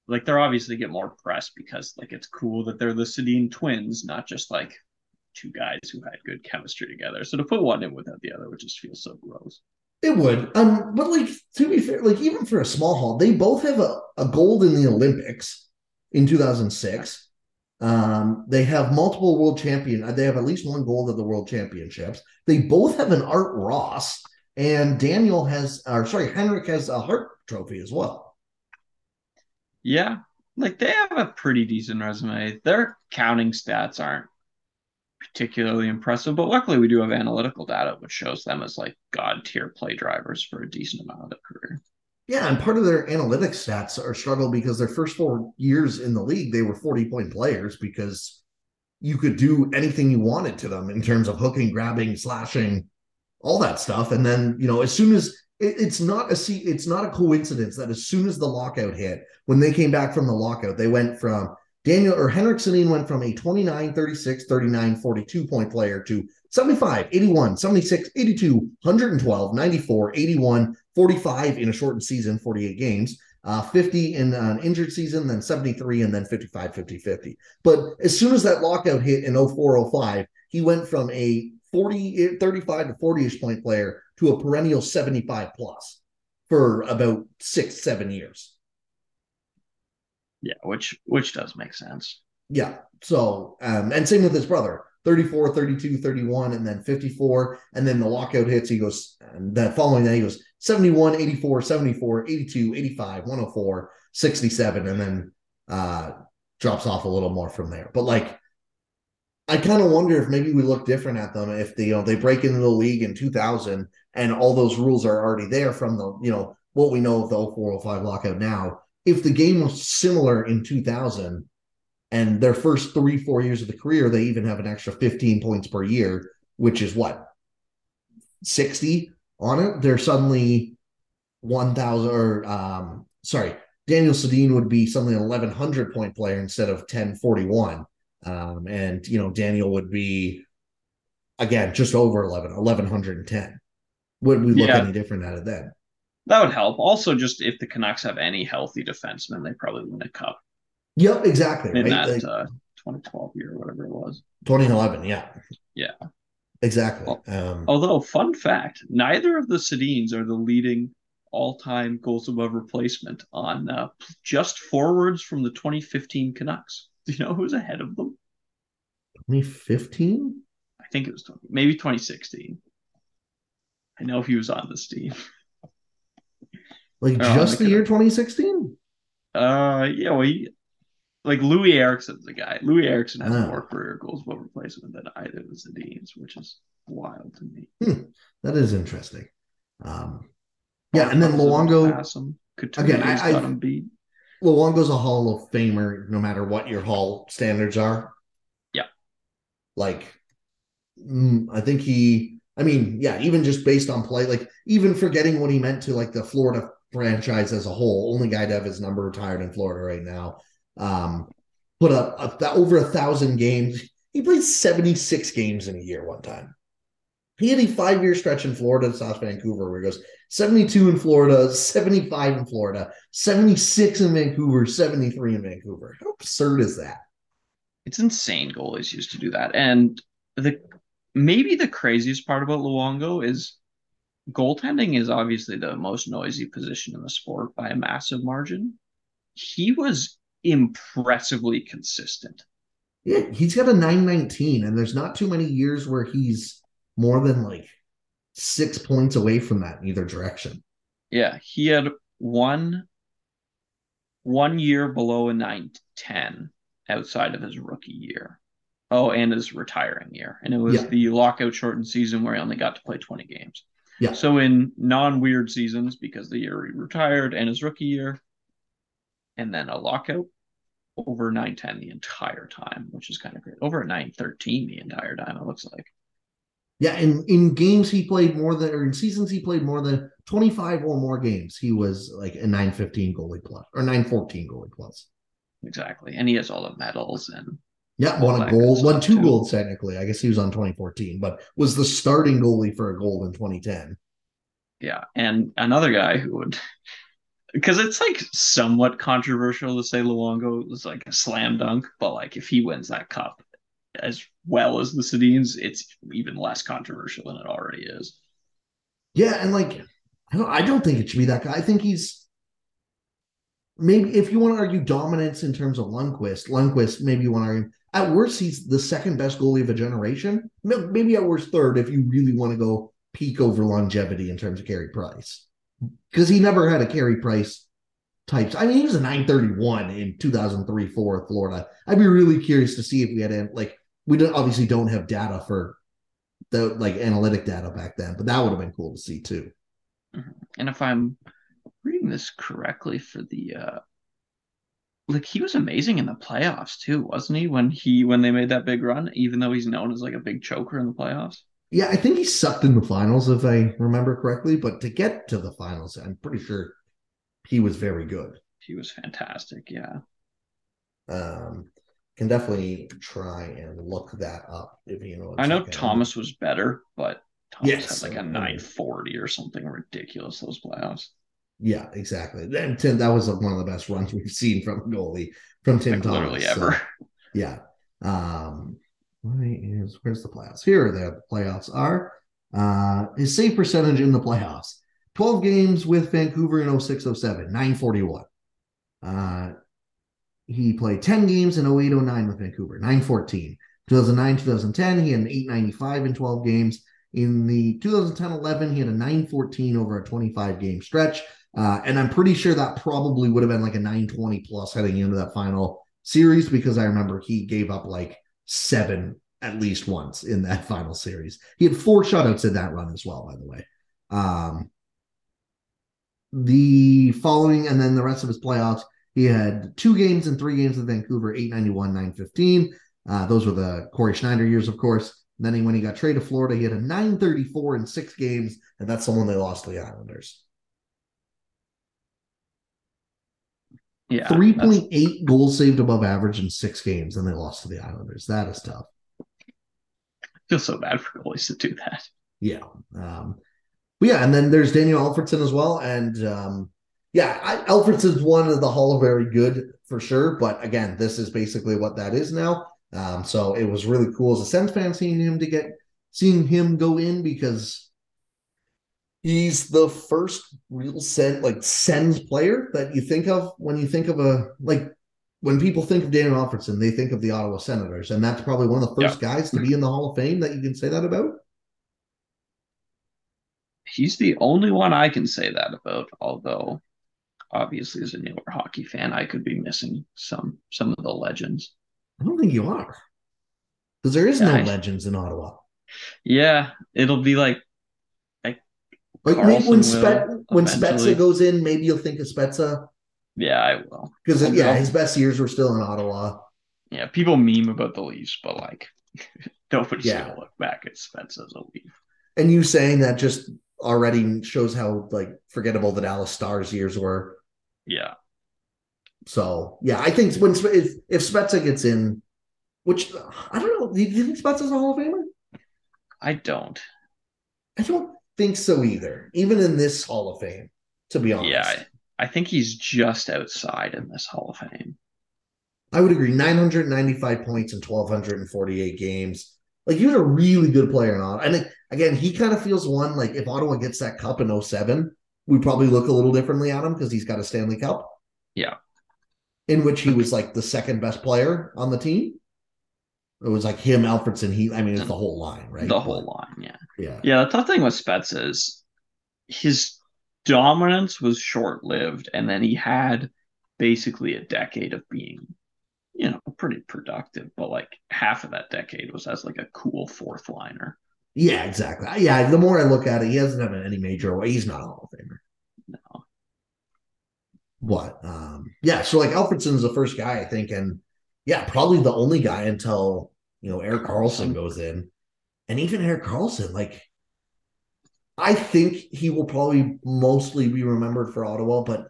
like they're obviously get more press because like it's cool that they're the Sedin twins, not just like two guys who had good chemistry together. So to put one in without the other would just feel so gross. It would. Um, but like to be fair, like even for a small haul, they both have a, a gold in the Olympics in 2006. Um, they have multiple world champion. They have at least one gold at the world championships. They both have an Art Ross, and Daniel has, or sorry, Henrik has a Hart trophy as well. Yeah, like they have a pretty decent resume. Their counting stats aren't particularly impressive, but luckily we do have analytical data which shows them as like god tier play drivers for a decent amount of their career. Yeah, and part of their analytics stats are struggle because their first four years in the league they were 40 point players because you could do anything you wanted to them in terms of hooking, grabbing, slashing. all that stuff. And then, you know, as soon as it's not a it's not a coincidence that as soon as the lockout hit, when they came back from the lockout, they went from Daniel or Henrik Sedin went from a 29, 36, 39, 42 point player to 75, 81, 76, 82, 112, 94, 81, 45 in a shortened season, 48 games, uh, 50 in an injured season, then 73, and then 55, 50, 50. But as soon as that lockout hit in 04, 05, he went from a 40, 35 to 40 ish point player to a perennial 75 plus for about six, seven years. Yeah, which which does make sense. Yeah. So, um, and same with his brother 34, 32, 31, and then 54. And then the lockout hits. He goes, and the following that, he goes 71, 84, 74, 82, 85, 104, 67, and then uh, drops off a little more from there. But like, I kind of wonder if maybe we look different at them if they, you know, they break into the league in 2000 and all those rules are already there from the, you know, what we know of the 0405 lockout now. If the game was similar in 2000 and their first three, four years of the career, they even have an extra 15 points per year, which is what 60 on it. They're suddenly 1,000 or, um, sorry, Daniel Sedin would be something 1100 point player instead of 1041. Um, and, you know, Daniel would be, again, just over 11, 1110. Would we look yeah. any different at it then? That would help. Also, just if the Canucks have any healthy defensemen, they probably win a cup. Yep, exactly. In right? that like, uh, 2012 year, whatever it was. 2011, yeah. Yeah. Exactly. Well, um, although, fun fact, neither of the Sedins are the leading all-time goals above replacement on uh, just forwards from the 2015 Canucks. Do you know who's ahead of them? 2015? I think it was 20, maybe 2016. I know he was on this team. Like oh, just the year 2016? Uh, yeah, well, he, like Loui Eriksson's the guy. Loui Eriksson has oh. more career goals above replacement than either of the Sedins, which is wild to me. Hmm. That is interesting. Um, yeah, and then Luongo. Again, I, I beat. Luongo's a Hall of Famer, no matter what your Hall standards are. Yeah. Like, mm, I think he. I mean, yeah, even just based on play, like even forgetting what he meant to like the Florida franchise as a whole, only guy to have his number retired in Florida right now. Um, put up a, over a thousand games. He played 76 games in a year one time. He had a five year stretch in Florida, and South Vancouver, where he goes 72 in Florida, 75 in Florida, 76 in Vancouver, 73 in Vancouver. How absurd is that? It's insane goalies used to do that. And the maybe the craziest part about Luongo is goaltending is obviously the most noisy position in the sport by a massive margin. He was impressively consistent. Yeah, he's got a 919, and there's not too many years where he's more than like six points away from that in either direction. Yeah, he had one one year below a 910 outside of his rookie year. Oh, and his retiring year. And it was yeah. the lockout shortened season where he only got to play 20 games. Yeah. So in non-weird seasons, because the year he retired and his rookie year, and then a lockout over 910 the entire time, which is kind of great. Over 913 the entire time, it looks like. Yeah, in, in games he played more than or in seasons he played more than 25 or more games, he was like a 915 goalie plus or 914 goalie plus. Exactly. And he has all the medals and yeah, won a gold, won two too. golds technically. I guess he was on 2014, but was the starting goalie for a gold in 2010. Yeah, and another guy who would, because it's like somewhat controversial to say Luongo was like a slam dunk, but like if he wins that cup as well as the Sedins, it's even less controversial than it already is. Yeah, and like I don't, I don't think it should be that guy. I think he's maybe if you want to argue dominance in terms of Lundqvist, Lundqvist, maybe you want to argue at worst, he's the second best goalie of a generation. Maybe at worst, third if you really want to go peak over longevity in terms of Carey Price. Because he never had a Carey Price types. I mean, he was a 931 in 2003 4 Florida. I'd be really curious to see if we had, like, we don't, obviously don't have data for the like analytic data back then, but that would have been cool to see too. Mm-hmm. And if I'm reading this correctly for the uh, like he was amazing in the playoffs too, wasn't he? When he when they made that big run, even though he's known as like a big choker in the playoffs. Yeah, I think he sucked in the finals, if I remember correctly. But to get to the finals, I'm pretty sure he was very good. He was fantastic. Yeah. Um, can definitely try and look that up if you know. I know Thomas was better, but Thomas Yes, had like a 940 or something ridiculous those playoffs. Yeah, exactly. And Tim, that was one of the best runs we've seen from a goalie from Tim Like Thomas. literally so, ever. yeah. Um, why is where's the playoffs? Here are the playoffs are. Uh, his save percentage in the playoffs: twelve games with Vancouver in 0607, 941. Uh, he played 10 games in 0809 with Vancouver, 914. 2009 2010, he had an 895 in 12 games. In the 2010 11, he had a 914 over a 25 game stretch. Uh, and I'm pretty sure that probably would have been like a 920 plus heading into that final series because I remember he gave up like seven at least once in that final series. He had four shutouts in that run as well, by the way. Um, the following, and then the rest of his playoffs, he had two games and three games with Vancouver, 891, 915. Uh, those were the Cory Schneider years, of course. And then he, when he got traded to Florida, he had a 934 in six games, and that's the one they lost to the Islanders. Yeah. Three that's- point eight goals saved above average in six games, and they lost to the Islanders. That is tough. feels so bad for goalies to do that. Yeah. Um, but yeah, and then there's Daniel Alfredsson as well. And um, yeah, I, Alfredsson's one of the Hall of Very Good for sure. But again, this is basically what that is now. Um, so it was really cool as a Sens fan seeing him to get seeing him go in because he's the first real Sen like Sens player that you think of when you think of a like when people think of Daniel Alfredsson, they think of the Ottawa Senators, and that's probably one of the first guys to be in the Hall of Fame that you can say that about. He's the only one I can say that about, although obviously as a newer hockey fan, I could be missing some some of the legends. I don't think you are. Because there is no I- legends in Ottawa. Yeah, it'll be like Like Karlsson when Spet when. Spezza goes in, maybe you'll think of Spezza. yeah, I will. Because yeah, his best years were still in Ottawa. Yeah, people meme about the Leafs, but like nobody's Yeah. gonna look back at Spence as a Leaf. And you saying that just already shows how like forgettable the Dallas Stars years were. Yeah, So yeah, I think when if if Spezza gets in, which I don't know, do you think Spezza's a Hall of Famer? I don't. I don't think so either. Even in this Hall of Fame, to be honest. Yeah, I, I think he's just outside in this Hall of Fame. I would agree. 995 points in 1,248 games. Like he was a really good player in Ottawa. And again, he kind of feels one like if Ottawa gets that cup in 07, we probably look a little differently at him because he's got a Stanley Cup. Yeah. In which he was like the second best player on the team. It was like him, Alfredsson. He, I mean, it's the whole line, right? The whole line, yeah. yeah. Yeah, the tough thing with Spets is his dominance was short lived, and then he had basically a decade of being, you know, pretty productive. But like half of that decade was as like a cool fourth liner. Yeah, exactly. Yeah, the more I look at it, he hasn't had any major. He's not a Hall of Famer. No. What? Um, yeah, so like Alfredsson's the first guy, I think, and yeah, probably the only guy until you know Erik Karlsson Karlsson. goes in. And even Erik Karlsson, like I think he will probably mostly be remembered for Ottawa, but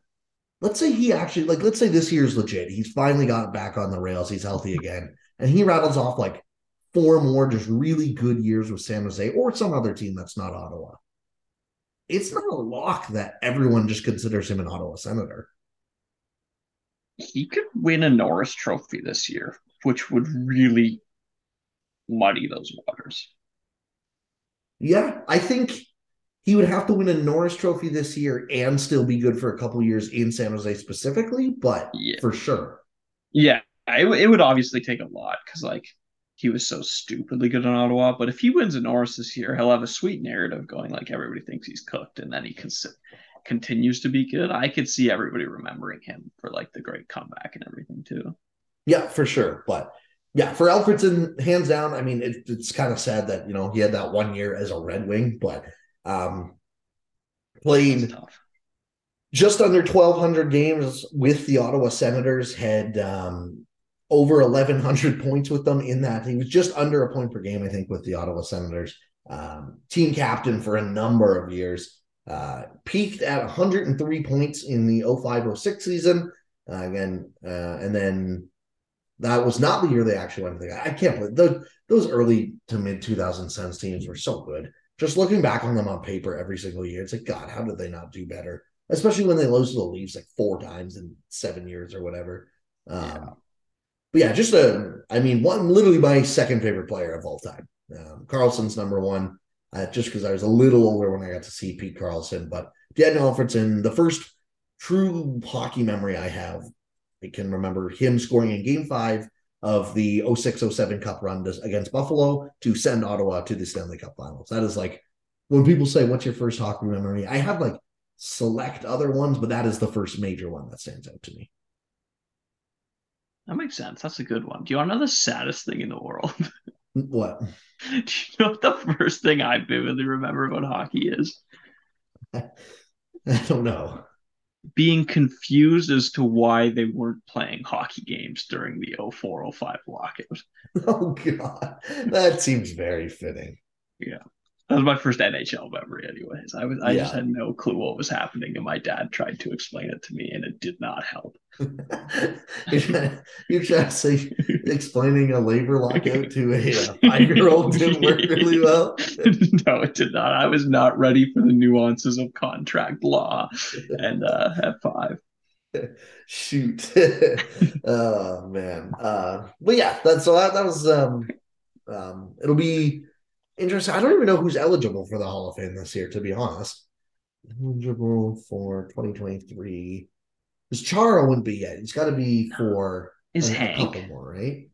let's say he actually like let's say this year's legit. He's finally got back on the rails, he's healthy again, and he rattles off like four more just really good years with San Jose or some other team that's not Ottawa. It's not a lock that everyone just considers him an Ottawa Senator. He could win a Norris Trophy this year, which would really muddy those waters. Yeah, I think he would have to win a Norris Trophy this year and still be good for a couple years in San Jose specifically, but Yeah, for sure. yeah, it, it would obviously take a lot because like he was so stupidly good in Ottawa. But if he wins a Norris this year, he'll have a sweet narrative going like everybody thinks he's cooked, and then he cons- continues to be good. I could see everybody remembering him for like the great comeback and everything too. Yeah, for sure. But yeah, for Alfredsson, hands down. I mean, it, it's kind of sad that you know he had that one year as a Red Wing, but um, played tough. just under twelve hundred games with the Ottawa Senators. Had um, over eleven hundred points with them in that. He was just under a point per game, I think, with the Ottawa Senators. um, team captain for a number of years. Uh, peaked at 103 points in the 0506 season. Uh, again, uh, and then that was not the year they actually went to the I can't believe those, those early to mid 2010s teams were so good. Just looking back on them on paper every single year, it's like, God, how did they not do better? Especially when they lose to the Leafs like four times in seven years or whatever. Um, yeah. But yeah, just a, I mean, one literally my second favorite player of all time. Um, Karlsson's number one, uh, just because I was a little older when I got to see Pete Karlsson. But Daniel Alfredsson, the first true hockey memory I have, I can remember him scoring in game five of the 06 07 Cup run against Buffalo to send Ottawa to the Stanley Cup finals. That is like when people say, What's your first hockey memory? I have like select other ones, but that is the first major one that stands out to me. That makes sense. That's a good one. Do you want to know the saddest thing in the world? What? Do you know what the first thing I vividly remember about hockey is? I don't know. Being confused as to why they weren't playing hockey games during the 0405 lockout. Oh god. That seems very fitting. Yeah. That was my first NHL memory, anyways. I was I yeah. just had no clue what was happening, and my dad tried to explain it to me, and it did not help. you're, trying, you're trying to say explaining a labor lockout to a, a five-year-old didn't work really well. no, it did not. I was not ready for the nuances of contract law, and uh, at five. Shoot. oh man. Uh, but yeah, that's so that, that was um um it'll be interesting. I don't even know who's eligible for the Hall of Fame this year, to be honest. Eligible for 2023. Because Chara wouldn't be yet. It's got to be for is a, Hank. a couple more, right?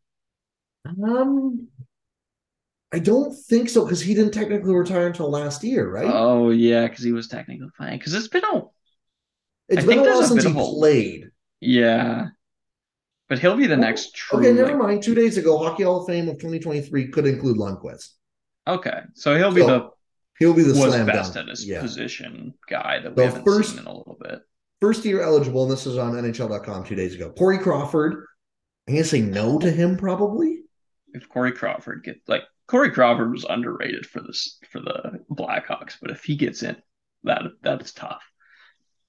Um, I don't think so because he didn't technically retire until last year, right? Oh yeah, because he was technically playing. Because it's been a it's I been a while since he played. Yeah, but he'll be the oh, next true. Okay, never like, mind. Two days ago, Hockey Hall of Fame of 2023 could include Lundqvist. Okay, so he'll be so, the he'll be the was slam best dunk. at his yeah. position guy that we the haven't first, seen in a little bit. First year eligible, and this is on NHL.com two days ago. Corey Crawford. I'm gonna say no to him probably. If Corey Crawford gets like Corey Crawford was underrated for this for the Blackhawks, but if he gets in, that that's tough.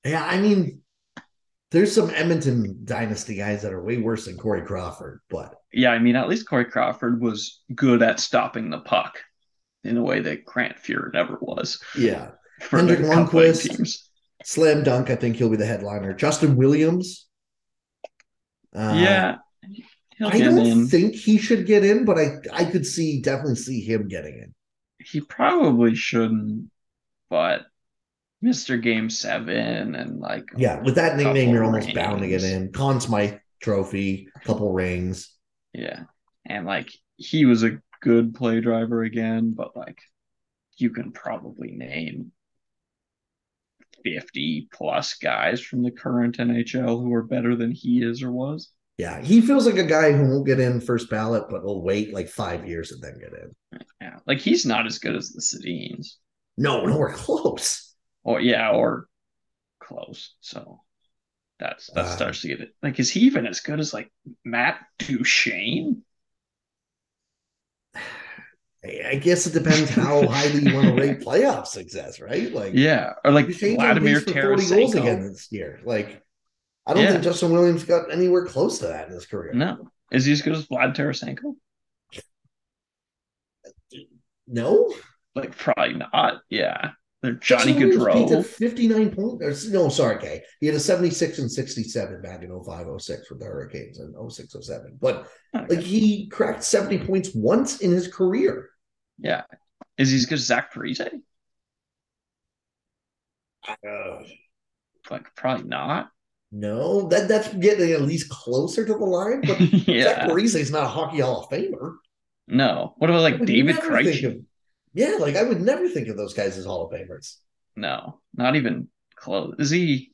Yeah, I mean, there's some Edmonton dynasty guys that are way worse than Corey Crawford, but yeah, I mean, at least Corey Crawford was good at stopping the puck in a way that Grant Fuhr never was. Yeah. For Lundqvist, teams. slam dunk. I think he'll be the headliner. Justin Williams. Uh, yeah. I don't in. think he should get in, but I I could see definitely see him getting in. He probably shouldn't, but Mr. Game Seven and like yeah, with that nickname, you're almost rings. bound to get in. Conn Smythe Trophy, couple rings. Yeah, and like he was a good play driver again, but like you can probably name 50 plus guys from the current NHL who are better than he is or was. Yeah, he feels like a guy who won't get in first ballot, but will wait like five years and then get in. Yeah, like he's not as good as the Sedins. No, nowhere close. Or yeah, or close. So that's that uh, starts to get it. Like, is he even as good as like Matt Duchene? I guess it depends how highly you want to rate playoff success, right? Like, yeah, or like Vladimir Tarasenko. goals again this year. Like, I don't yeah. think Justin Williams got anywhere close to that in his career. No, is he as good as Vlad Tarasenko? No, like probably not. Yeah, Johnny Gaudreau. 59 points. No, sorry, Kay. He had a 76 and 67 back in 05 06 with the Hurricanes and 06 07. But okay. like he cracked 70 points once in his career. Yeah. Is he as good as Zach Parise? Uh, like probably not. No, that that's getting at least closer to the line. But yeah. Zach Parise is not a hockey Hall of Famer. No. What about like David Krejci? Yeah, like I would never think of those guys as Hall of Famers. No, not even close. Is he?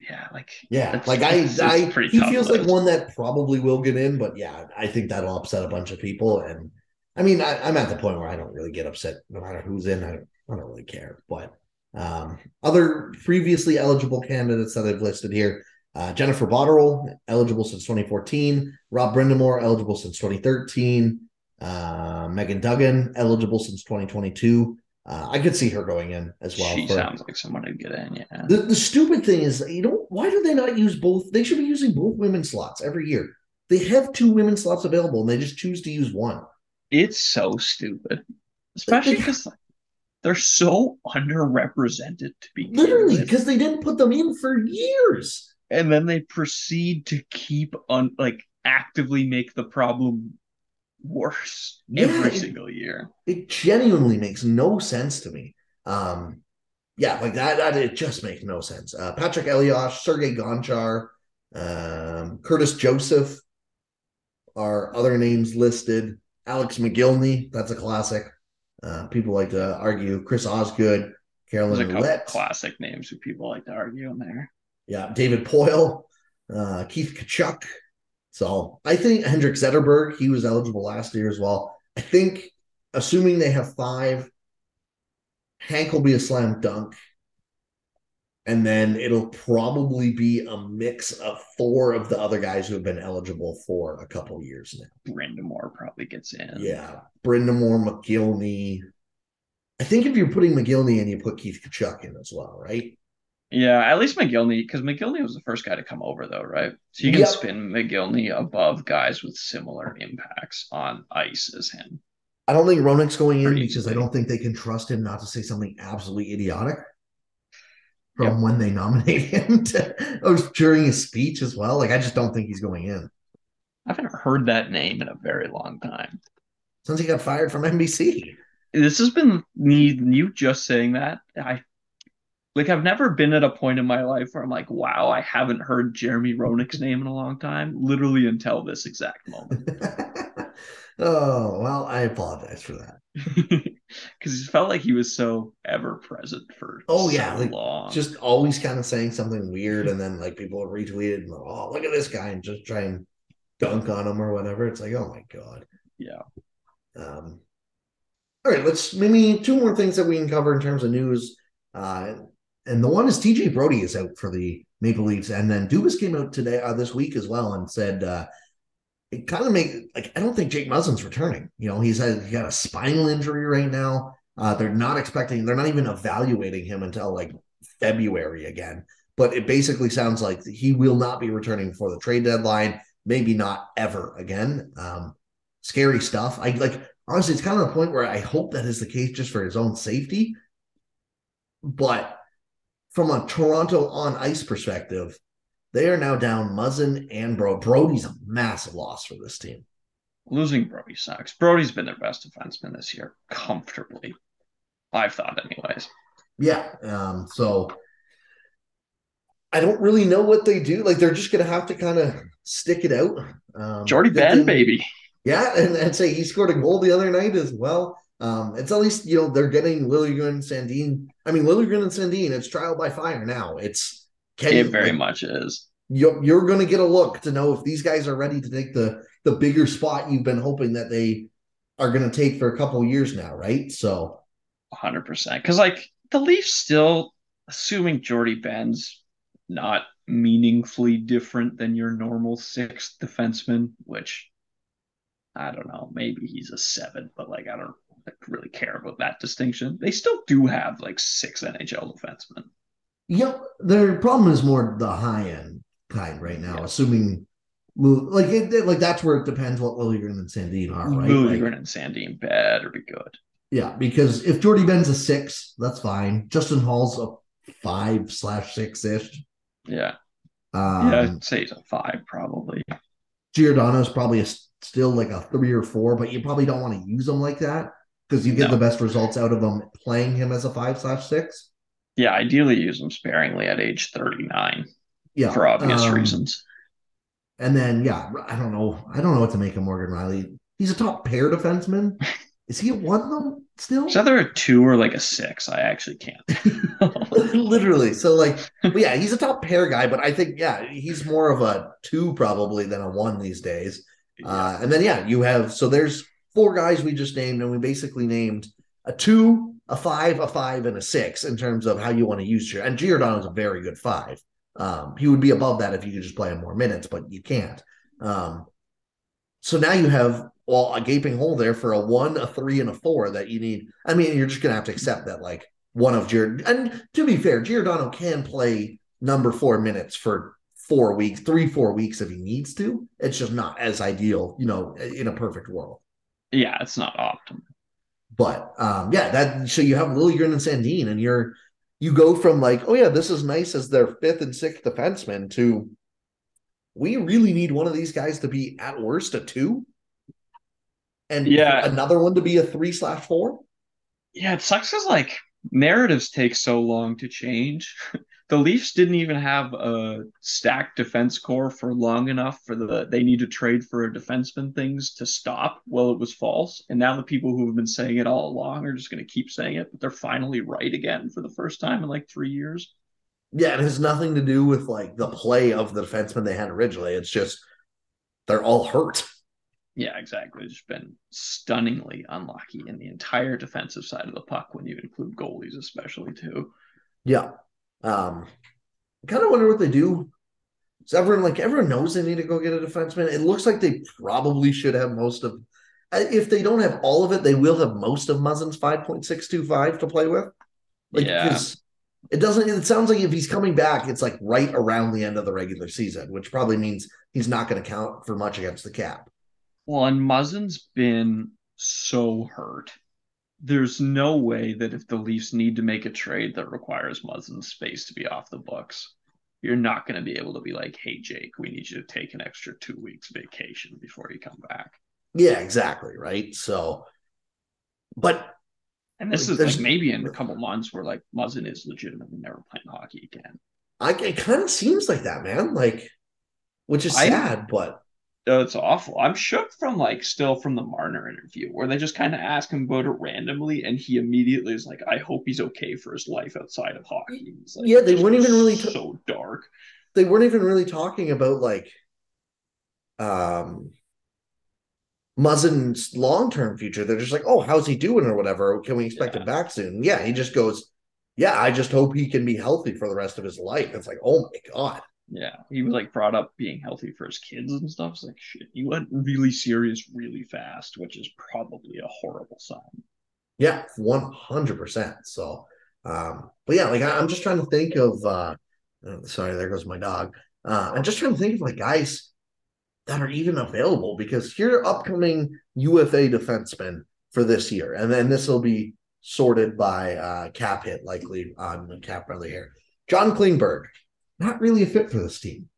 Yeah, like yeah, like I, I he feels list. like one that probably will get in, but yeah, I think that'll upset a bunch of people. And I mean, I, am at the point where I don't really get upset no matter who's in. I don't, I don't really care. But um, other previously eligible candidates that I've listed here: uh, Jennifer Botterill, eligible since 2014; Rob Brind'Amour, eligible since 2013. Uh, Megan Duggan, eligible since 2022. Uh, I could see her going in as well. She for- sounds like someone to get in. Yeah. the, the stupid thing is, you know, why do they not use both? They should be using both women's slots every year. They have two women's slots available and they just choose to use one. It's so stupid, especially because they're so underrepresented to begin Literally, because they didn't put them in for years. and then they proceed to keep on like actively make the problem worse Yeah, every it- single year. It genuinely makes no sense to me. Um, yeah, like that, that it just makes no sense. Uh, Patrick Elias, Sergey Gonchar, um, Curtis Joseph are other names listed. Alex Mogilny, that's a classic. Uh, people like to argue. Chris Osgood, Carolyn couple classic names who people like to argue in there. yeah, David Poile, uh, Keith Tkachuk. So I think Henrik Zetterberg, he was eligible last year as well. I think, assuming they have five, Hank will be a slam dunk. And then it'll probably be a mix of four of the other guys who have been eligible for a couple years now. Brind'Amour probably gets in. Yeah. Brind'Amour, Mogilny. I think if you're putting Mogilny in, you put Keith Tkachuk in as well, right? Yeah, at least Mogilny, because Mogilny was the first guy to come over, though, right? So you can Yep. spin Mogilny above guys with similar impacts on ice as him. I don't think Roenick's going in because I don't think they can trust him not to say something absolutely idiotic from when they nominate him to or during his speech as well. Like I just don't think he's going in. I haven't heard that name in a very long time. Since he got fired from NBC. This has been me, you just saying that. I like I've never been at a point in my life where I'm like, wow, I haven't heard Jeremy Roenick's name in a long time, literally until this exact moment. oh, well, I apologize for that. Because it felt like he was so ever present for Oh, yeah, like, long. Just always kind of saying something weird and then like people would retweet it and oh look at this guy and just try and dunk on him or whatever. It's like, oh my God. yeah. Um, all right, let's maybe two more things that we can cover in terms of news. Uh, and the one is TJ Brodie is out for the Maple Leafs, and then Dubas came out today uh, this week as well and said uh, it kind of make like I don't think Jake Muzzin's returning. You know, he's had he got a spinal injury right now. Uh, they're not expecting, they're not even evaluating him until like February again. But it basically sounds like he will not be returning for the trade deadline. Maybe not ever again. Um, scary stuff. I like honestly, it's kind of the point where I hope that is the case just for his own safety. But from a Toronto on ice perspective, they are now down Muzzin and Bro. Brodie's a massive loss for this team. Losing Brodie sucks. Brodie's been their best defenseman this year, comfortably. I've thought, anyways. Yeah. Um, so I don't really know what they do. Like they're just gonna have to kind of stick it out. Um Jordie Benn, baby. Yeah, and, and say he scored a goal the other night as well. Um, it's at least you know they're getting Liljegren and Sandin. I mean Liljegren and Sandin. It's trial by fire now. It's can It you- very like, much is. you're, you're going to get a look to know if these guys are ready to take the the bigger spot you've been hoping that they are going to take for a couple years now, right? So 100%. Because, like, the Leafs still, assuming Jordie Benn's not meaningfully different than your normal sixth defenseman, which I don't know, maybe he's a seven, but like, I don't really care about that distinction. They still do have like six NHL defensemen. Yep, their problem is more the high end kind right now, Yeah. assuming like it, it- like that's where it depends what Liljegren and Sandin are, right? Liljegren Like, and Sandin better be good. yeah, because if Jordie Benn's a six, that's fine. Justin Holl's a five slash six ish. Yeah. Um, yeah, I'd say he's a five, probably. Giordano's probably a, still like a three or four, but you probably don't want to use him like that because you get No. the best results out of him playing him as a five slash six. Yeah, ideally use him sparingly at age 39 Yeah, for obvious um, reasons. And then yeah, I don't know. I don't know what to make of Morgan Rielly. He's a top pair defenseman. Is he a one though still? It's either a two or like a six. I actually can't. Literally. So like, but yeah, he's a top pair guy, but I think yeah, he's more of a two probably than a one these days. Uh, and then yeah, you have so there's four guys we just named, and we basically named a two, a five, a five, and a six in terms of how you want to use your. And Giordano's a very good five. Um, he would be above that if you could just play him more minutes, but you can't. Um, so now you have well a gaping hole there for a one, a three, and a four that you need. I mean, you're just gonna have to accept that like one of Jared. And to be fair, Giordano can play number four minutes for four weeks, three, four weeks if he needs to. It's just not as ideal, you know, in a perfect world. Yeah, it's not optimal. But um, yeah, that so you have Liljegren and Sandin, and you're you go from like, oh yeah, this is nice as their fifth and sixth defenseman to we really need one of these guys to be at worst a two. And yeah, another one to be a three slash four. Yeah, it sucks because like narratives take so long to change. the Leafs didn't even have a stacked defense core for long enough for the they need to trade for a defenseman things to stop. Well, it was false, and now the people who have been saying it all along are just going to keep saying it, but they're finally right again for the first time in like three years. Yeah, it has nothing to do with like the play of the defenseman they had originally. It's just they're all hurt. Yeah, exactly. It's been stunningly unlucky in the entire defensive side of the puck when you include goalies, especially too. Yeah. Um, I kind of wonder what they do. So everyone like everyone knows they need to go get a defenseman. It looks like they probably should have most of. If they don't have all of it, they will have most of Muzzin's five point six two five to play with. Like, yeah. It doesn't. It sounds like if he's coming back, it's like right around the end of the regular season, which probably means he's not going to count for much against the cap. Well, and Muzzin's been so hurt. There's no way that if the Leafs need to make a trade that requires Muzzin's space to be off the books, you're not going to be able to be like, "Hey, Jake, we need you to take an extra two weeks vacation before you come back." Yeah, exactly. Right. So, but and this is like maybe in a couple months where like Muzzin is legitimately never playing hockey again. I, it kind of seems like that, man. Like, which is sad, I, but Oh, it's awful. I'm shook from like still from the Marner interview where they just kind of ask him about it randomly, and he immediately is like, "I hope he's okay for his life outside of hockey." Like, yeah, they weren't even really t- so dark. They weren't even really talking about like, um, Muzzin's long term future. They're just like, "Oh, how's he doing?" or whatever. Can we expect yeah. him back soon? Yeah, he just goes, "Yeah, I just hope he can be healthy for the rest of his life." It's like, oh my god. Yeah, he was like brought up being healthy for his kids and stuff. It's like shit. He went really serious really fast, which is probably a horrible sign. Yeah, one hundred percent. So, um, but yeah, like I, am just trying to think of. uh Sorry, there goes my dog. Uh, I'm just trying to think of like guys that are even available because here upcoming UFA defensemen for this year, and then this will be sorted by uh, cap hit likely on cap friendly here. John Klingberg, not really a fit for this team.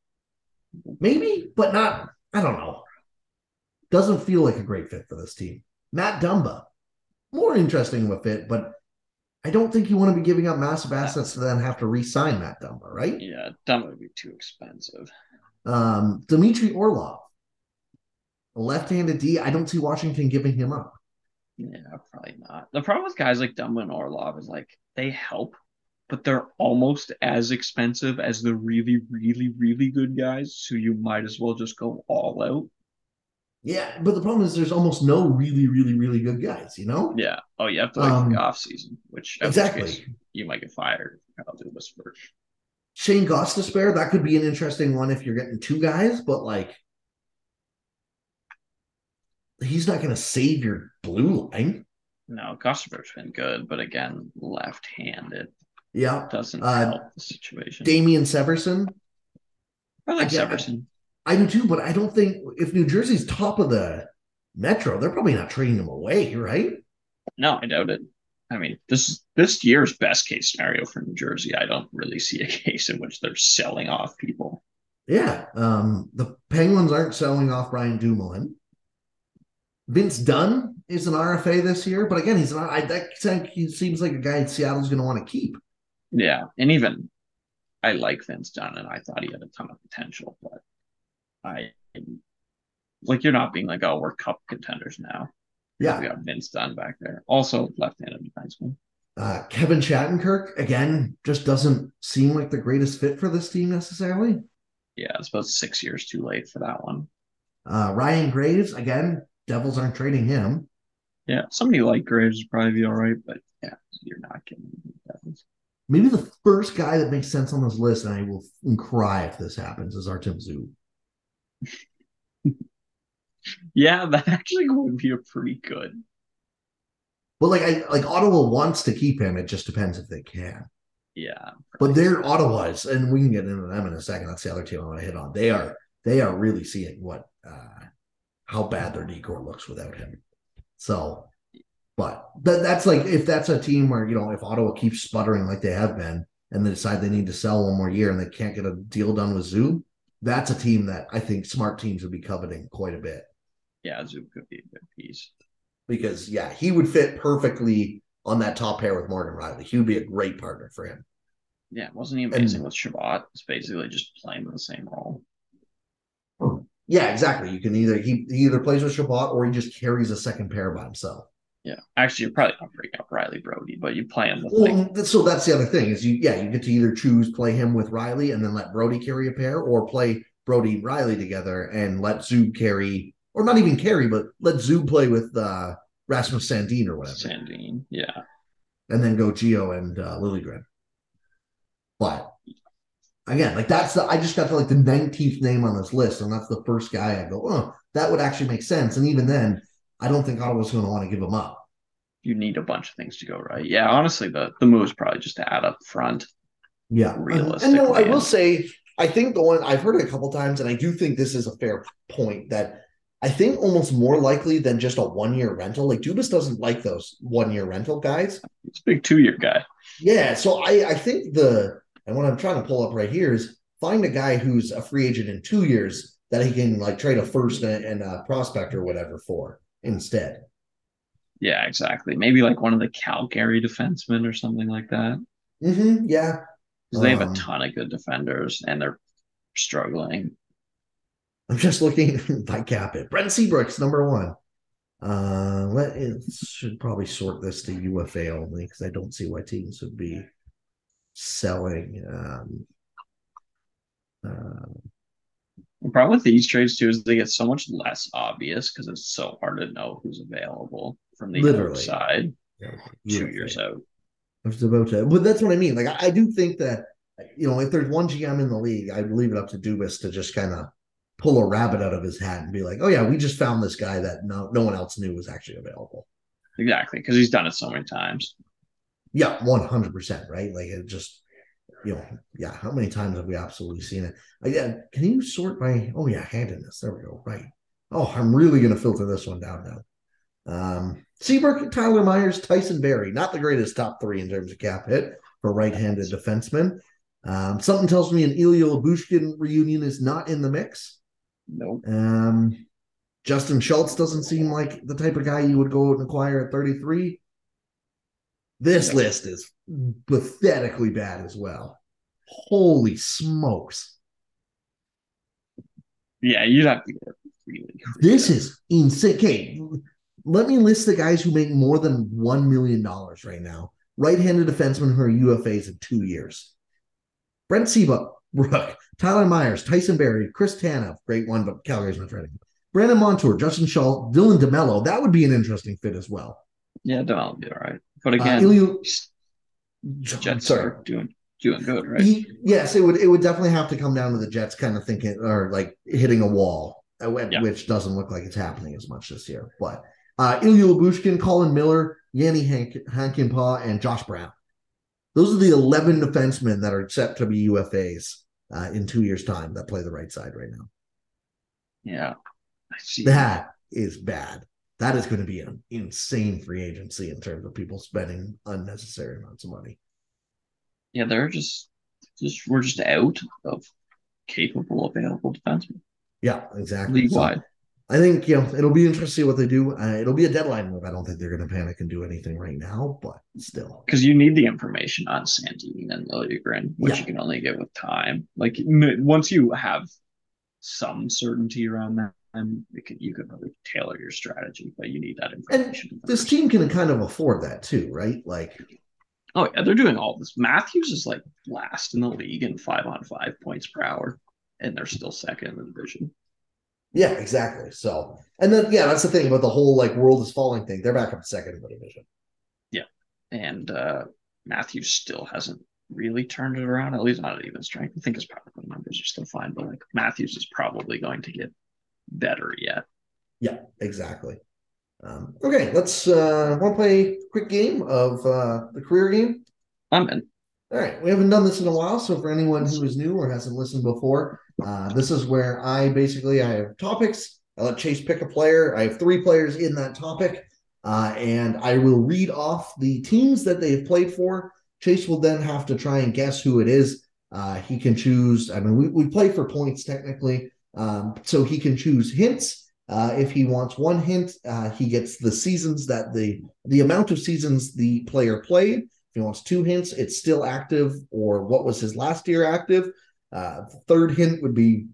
Maybe, but not, I don't know. Doesn't feel like a great fit for this team. Matt Dumba, more interesting of a fit, but I don't think you want to be giving up massive assets to then have to re-sign Matt Dumba, right? Yeah, Dumba would be too expensive. Um, Dmitry Orlov, a left-handed D. I don't see Washington giving him up. Yeah, probably not. The problem with guys like Dumba and Orlov is like they help but they're almost as expensive as the really, really, really good guys. So you might as well just go all out. Yeah, but the problem is there's almost no really, really, really good guys, you know? Yeah. Oh, you have to wait um, the off season, which exactly which you might get fired I'll do this first. Shane Gostisbehere, that could be an interesting one if you're getting two guys, but like he's not going to save your blue line. No, Gostisbehere's been good, but again, left-handed. Yeah. Doesn't uh, help the situation. Damon Severson. I like Again, Severson. I, I do too, but I don't think if New Jersey's top of the metro, they're probably not trading him away, right? No, I doubt it. I mean, this this year's best case scenario for New Jersey. I don't really see a case in which they're selling off people. Yeah, um, the Penguins aren't selling off Brian Dumoulin. Vince Dunn is an RFA this year, but again, he's not. I that he seems like a guy in Seattle's going to want to keep. Yeah, and even I like Vince Dunn, and I thought he had a ton of potential, but I like you're not being like, oh, we're cup contenders now. Yeah, we got Vince Dunn back there, also left-handed defenseman. Uh, Kevin Shattenkirk again just doesn't seem like the greatest fit for this team necessarily. Yeah, it's about six years too late for that one. Uh, Ryan Graves again, Devils aren't trading him. Yeah, somebody like Graves would probably be all right, but yeah, you're not getting Devils. Maybe the first guy that makes sense on this list, and I will cry if this happens, is Artem Zub. Yeah, that actually would be a pretty good. But like I like Ottawa wants to keep him. It just depends if they can. Yeah. But they're Ottawa's, and we can get into them in a second. That's the other team I want to hit on. They are they are really seeing what uh how bad their decor looks without him. So but that, that's like if that's a team where you know if Ottawa keeps sputtering like they have been, and they decide they need to sell one more year and they can't get a deal done with Zub, that's a team that I think smart teams would be coveting quite a bit. Yeah, Zub could be a good piece. Because yeah, he would fit perfectly on that top pair with Morgan Rielly. He would be a great partner for him. Yeah, wasn't he amazing and, with Chabot? It's basically just playing the same role. Yeah, exactly. You can either he, he either plays with Chabot or he just carries a second pair by himself. Yeah, actually, you're probably not bringing up Rielly Brodie, but you play him with. Well, like, so that's the other thing is you yeah you get to either choose play him with Rielly and then let Brodie carry a pair, or play Brodie Rielly together and let Zub carry, or not even carry, but let Zub play with uh, Rasmus Sandin or whatever. Sandin, yeah, and then go Gio and uh, Liljegren. But again, like that's the I just got to like the 19th name on this list, and that's the first guy I go, oh, that would actually make sense. And even then, I don't think Ottawa's going to want to give him up. You need a bunch of things to go right. Yeah, honestly, the the move is probably just to add up front. Yeah, realistically. And no, I will say, I think the one I've heard it a couple times, and I do think this is a fair point that I think almost more likely than just a one year rental. Like Dubas doesn't like those one year rental guys. It's a big two year guy. Yeah, so I I think the and what I'm trying to pull up right here is find a guy who's a free agent in two years that he can like trade a first and, and a prospect or whatever for instead. Yeah, exactly. Maybe like one of the Calgary defensemen or something like that. Mm-hmm, yeah. Because they have um, a ton of good defenders and they're struggling. I'm just looking by cap it. Brent Seabrook's number one. Uh, let it should probably sort this to UFA only because I don't see why teams would be selling. Um, uh, the problem with these trades too is they get so much less obvious because it's so hard to know who's available from the Literally. other side yeah, two years out. I was about to, but that's what I mean. Like I, I, do think that you know if there's one GM in the league, I'd leave it up to Dubas to just kind of pull a rabbit out of his hat and be like, "Oh yeah, we just found this guy that no no one else knew was actually available." Exactly, because he's done it so many times. Yeah, one hundred percent. Right, like it just you know, yeah. How many times have we absolutely seen it? Again, can you sort by? Oh yeah, handedness. There we go. Right. Oh, I'm really going to filter this one down now. Um, Seabrook, Tyler Myers, Tyson Barrie, not the greatest top three in terms of cap hit for right-handed defensemen. Um, something tells me an Ilya Lyubushkin reunion is not in the mix. No. Nope. Um, Justin Schultz doesn't seem like the type of guy you would go and acquire at 33. This list is pathetically bad as well. Holy smokes. Yeah, you'd have to get really. This is insane. Okay, let me list the guys who make more than $1 million right now. Right handed defensemen who are UFAs in two years. Brent Seabrook, Brooke, Tyler Myers, Tyson Barrie, Chris Tanev, great one, but Calgary's not trading. Brandon Montour, Justin Schultz, Dylan DeMelo. That would be an interesting fit as well. Yeah, DeMelo would be all right. But uh, again, uh, Ilya, Jets sorry. are doing doing good, right? He, yes, it would it would definitely have to come down to the Jets kind of thinking or like hitting a wall, uh, yeah. which doesn't look like it's happening as much this year. But uh, Ilya Lyubushkin, Colin Miller, Jani Hank, Hakanpää, and Josh Brown. Those are the 11 defensemen that are set to be UFAs uh, in two years' time that play the right side right now. Yeah. I see. That is bad. That is going to be an insane free agency in terms of people spending unnecessary amounts of money. Yeah, they're just, just we're just out of capable available defensemen. Yeah, exactly. League wide. So, I think you know it'll be interesting to see what they do. Uh, it'll be a deadline move. I don't think they're going to panic and do anything right now, but still, because you need the information on Sandin and Liljegren, which yeah. you can only get with time. Like once you have some certainty around that, and can, you can really tailor your strategy. But you need that information. And this team can kind of afford that too, right? Like, oh yeah, they're doing all this. Matthews is like last in the league in five on five points per hour, and they're still second in the division. Yeah, exactly. So, and then yeah, that's the thing about the whole like world is falling thing. They're back up second in the division. Yeah, and uh Matthews still hasn't really turned it around. At least not at even strength. I think his power play numbers are still fine, but like Matthews is probably going to get better yet. Yeah, exactly. Um, okay, let's uh want to play a quick game of uh the career game. I'm in. All right, we haven't done this in a while, so for anyone who is new or hasn't listened before, uh, this is where I basically I have topics. I let Chase pick a player. I have three players in that topic, uh, and I will read off the teams that they have played for. Chase will then have to try and guess who it is. Uh, he can choose. I mean, we, we play for points technically, um, so he can choose hints. Uh, if he wants one hint, uh, he gets the seasons that the the amount of seasons the player played if he wants two hints, it's still active or what was his last year active. Uh, third hint would be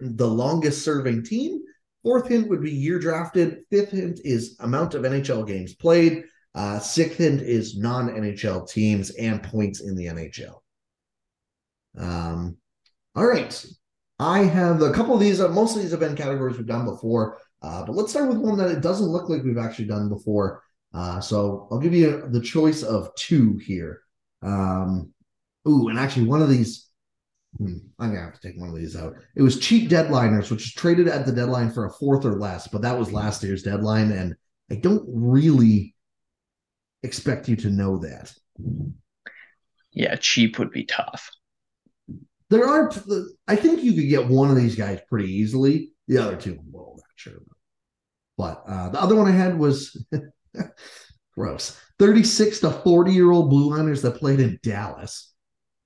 the longest serving team. Fourth hint would be year drafted. Fifth hint is amount of NHL games played. Uh, sixth hint is non NHL teams and points in the NHL. Um, all right. I have a couple of these. Uh, most of these have been categories we've done before, uh, but let's start with one that it doesn't look like we've actually done before. Uh, so I'll give you the choice of two here. Um, ooh, and actually one of these, hmm, I'm gonna have to take one of these out. It was cheap deadliners, which is traded at the deadline for a fourth or less, but that was last year's deadline, and I don't really expect you to know that. Yeah, cheap would be tough. There are, I think you could get one of these guys pretty easily. The other two, well, not sure. But uh, the other one I had was Gross. 36 to 40 year old blue liners that played in Dallas.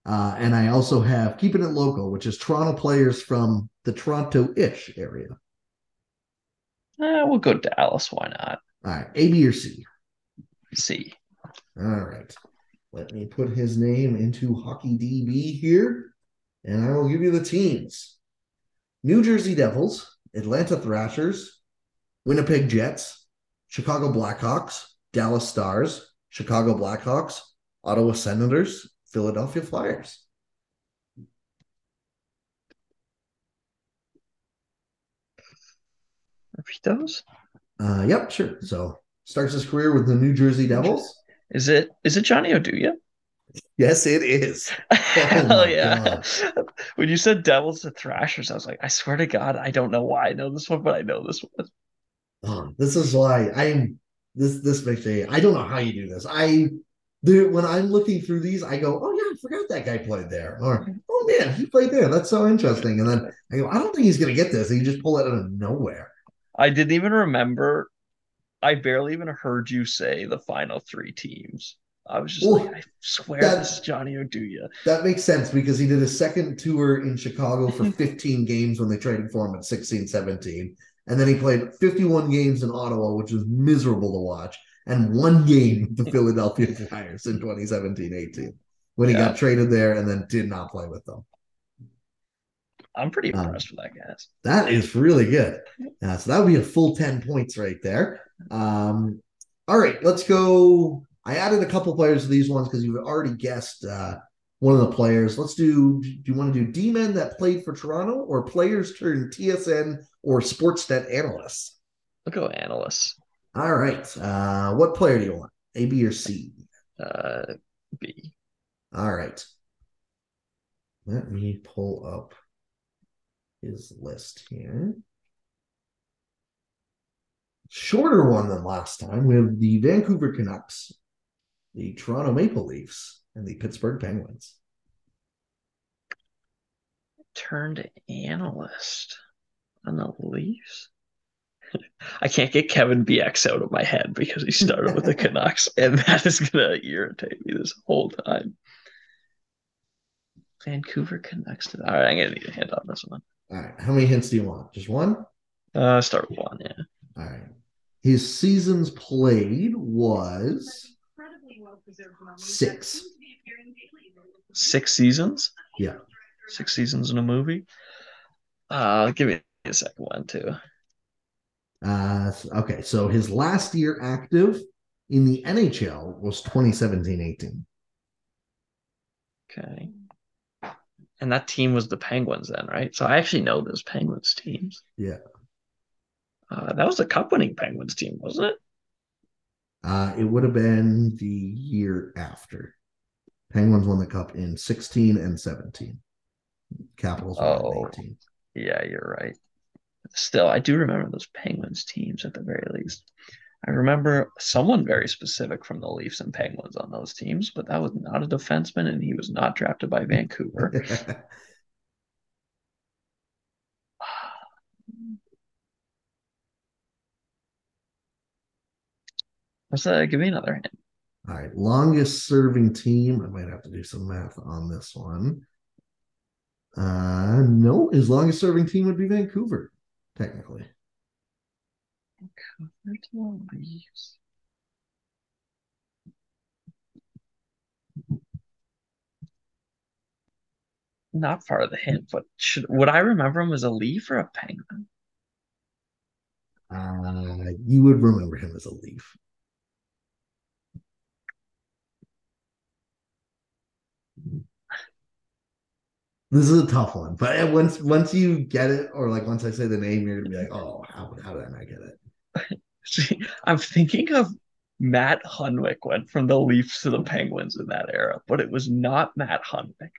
Uh, and I also have keeping it local, which is Toronto players from the Toronto ish area. Uh, we'll go Dallas. Why not? All right. A, B, or C? C. All right. Let me put his name into Hockey DB here, and I will give you the teams New Jersey Devils, Atlanta Thrashers, Winnipeg Jets, Chicago Blackhawks, Dallas Stars, Chicago Blackhawks, Ottawa Senators, Philadelphia Flyers. Repeat those? Uh, yep, sure. So starts his career with the New Jersey Devils. Is it is it Johnny Oduya? Yes, it is. Oh Hell yeah. God. When you said Devils to Thrashers, I was like, I swear to God, I don't know why I know this one, but I know this one. Oh, this is why I'm this this makes me I don't know how you do this. I when I'm looking through these, I go, Oh yeah, I forgot that guy played there. Or oh man, he played there. That's so interesting. And then I go, I don't think he's gonna get this. And you just pull it out of nowhere. I didn't even remember I barely even heard you say the final three teams. I was just like, I swear that, this is Johnny Oduya. That makes sense because he did a second tour in Chicago for 15 games when they traded for him at 16, 17. And then he played 51 games in Ottawa, which was miserable to watch, and one game with the Philadelphia Flyers in 2017 18 when he yeah. got traded there and then did not play with them. I'm pretty um, impressed um, with that, guys. That is really good. Uh, so that would be a full 10 points right there. Um, all right, let's go. I added a couple players to these ones because you've already guessed uh, one of the players. Let's do. Do you want to do D men that played for Toronto or players turned TSN or Sportsnet analysts? I'll go analysts. All right. Uh, what player do you want? A, B, or C? Uh, B. All right. Let me pull up his list here. Shorter one than last time. We have the Vancouver Canucks, the Toronto Maple Leafs, and the Pittsburgh Penguins. Turned analyst on the Leafs. I can't get Kevin Bieksa out of my head because he started with the Canucks, and that is gonna irritate me this whole time. Vancouver Canucks. All right, I'm gonna need a hint on this one. All right, how many hints do you want? Just one? Uh, start with one. Yeah. All right. His seasons played was six. Six seasons. Yeah. Six seasons in a movie. Uh, give me a second one too. Uh, okay, so his last year active in the NHL was 2017-18. Okay. And that team was the Penguins then, right? So I actually know those Penguins teams. Yeah. Uh, that was the cup winning Penguins team, wasn't it? Uh, it would have been the year after. Penguins won the cup in 16 and 17. Capitals oh, 18. Yeah, you're right. still, I do remember those Penguins teams at the very least. I remember someone very specific from the Leafs and Penguins on those teams, but that was not a defenseman, and he was not drafted by Vancouver. What's? Give me another hint. All right, longest serving team. I might have to do some math on this one. Uh, no, his longest serving team would be Vancouver, technically. Vancouver Leafs. Not far of the hint, but should would I remember him as a Leaf or a Penguin? Uh, you would remember him as a Leaf. This is a tough one, but once once you get it, or like once I say the name, you're gonna be like, "Oh, how how did I not get it?" See, I'm thinking of Matt Hunwick went from the Leafs to the Penguins in that era, but it was not Matt Hunwick.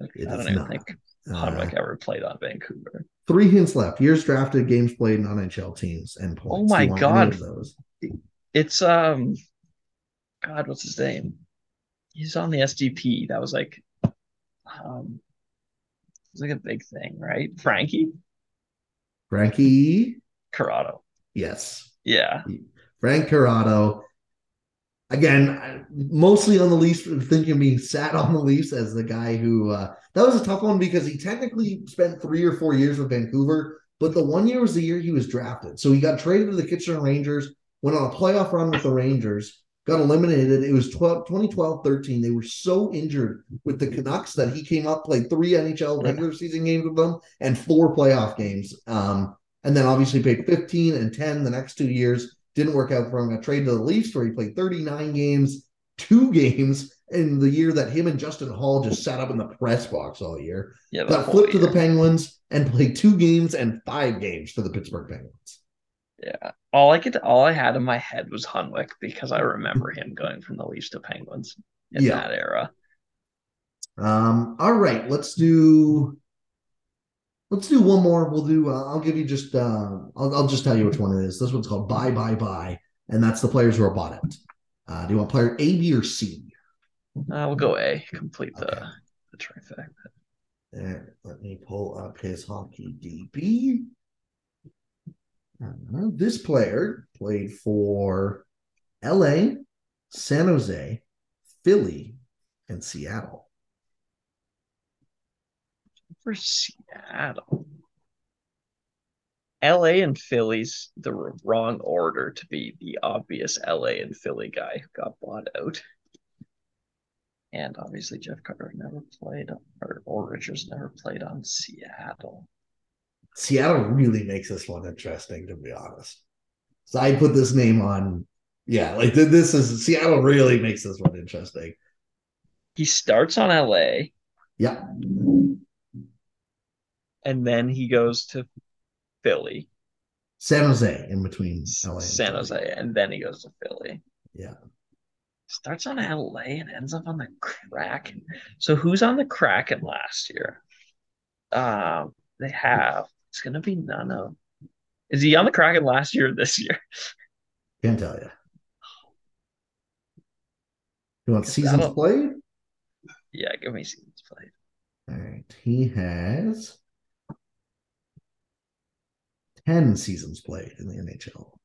I don't even not. think Uh, Hunwick ever played on Vancouver. three hints left: years drafted, games played, and NHL teams, and points. Oh my Do you want God. those. It's um, God, what's his name? He's on the SDP. That was like, um, it was like a big thing, right? Frankie Frankie, Corrado. yes, Yeah, Frank Corrado. Again, mostly on the Leafs, thinking of being sat on the Leafs as the guy who uh, that was a tough one because he technically spent three or four years with Vancouver, but the one year was the year he was drafted. So he got traded to the Kitchener Rangers, went on a playoff run with the Rangers, got eliminated. It was 12, 2012 13. They were so injured with the Canucks that he came up, played three NHL regular season games with them and four playoff games. Um, and then obviously played 15 and 10 the next two years. Didn't work out for him. Got traded to the Leafs where he played 39 games, two games in the year that him and Justin Holl just sat up in the press box all year. yeah. Got flipped to the. Penguins and played two games and five games for the Pittsburgh Penguins. Yeah, all I could, all I had in my head was Hunwick because I remember him going from the Leafs to Penguins in Yeah. that era. Um, all right, let's do let's do one more. We'll do uh, I'll give you just uh I'll, I'll just tell you which one it is. This one's called Bye Bye Bye, and that's the players who are bought out. Uh, do you want player A, B, or C? Uh, we'll go A. Complete the Okay. the trifecta. There, let me pull up his hockey DB. Uh, this player played for LA, San Jose, Philly, and Seattle. For Seattle, LA and Philly's the wrong order to be the obvious LA and Philly guy who got bought out. And obviously Jeff Carter never played or, or Richards never played on Seattle. Seattle really makes this one interesting, to be honest. So I put this name on. Yeah, like this is Seattle really makes this one interesting. He starts on LA Yeah, and then he goes to Philly, San Jose in between LA San Philly. Jose, and then he goes to Philly. Yeah, Starts on LA and ends up on the Kraken. So who's on the Kraken last year? Um, they have. It's gonna be none. Is he on the Kraken last year or this year? can't tell you. You want seasons that'll- played? Yeah, give me seasons played. All right, he has ten seasons played in the NHL.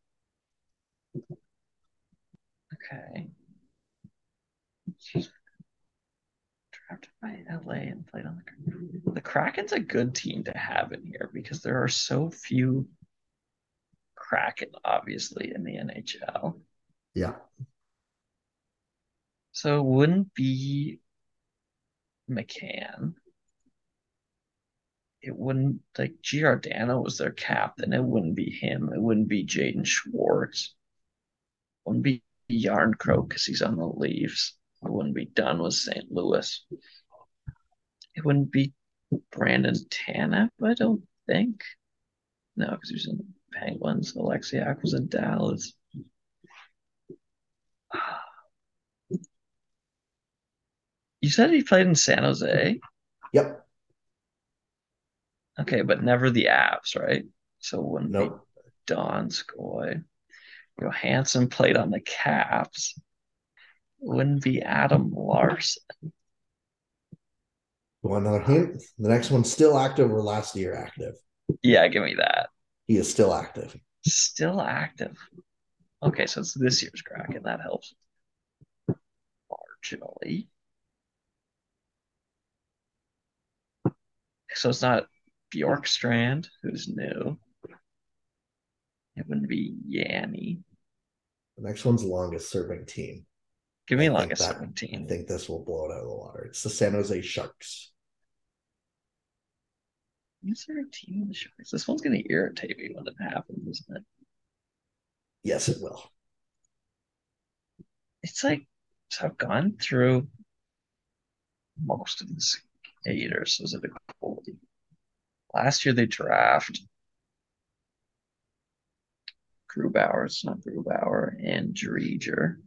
Okay. Drafted by LA and played on the Kraken. The Kraken's a good team to have in here because there are so few Kraken, obviously, in the NHL. Yeah, So it wouldn't be McCann. It wouldn't like Giordano was their captain. It wouldn't be him. It wouldn't be Jaden Schwartz. It wouldn't be Jarnkrok because he's on the Leafs. It wouldn't be Dunn with St. Louis. It wouldn't be Brandon Tanev, I don't think. No, because he was in the Penguins. Oleksiak was in Dallas. You said he played in San Jose. yep. Okay, but never the Avs, right? So it wouldn't Nope. be Donskoy. Johansson played on the Caps. Wouldn't be Adam Larsson. Want another hint? The next one's still active or last year active. Yeah, give me that. He is still active. Still active. Okay, so it's this year's Kraken. That helps marginally. So it's not Bjorkstrand, who's new. It wouldn't be Jani. The next one's longest serving team. Give me I think longest that- serving I think this will blow it out of the water. It's the San Jose Sharks. Is there a team in the Sharks? This one's gonna irritate me when it happens, isn't it? Yes, it will. It's like so I've gone through most of the skaters. Was it a goalie? Last year they draft Grubauer, it's not Grubauer, and Driedger.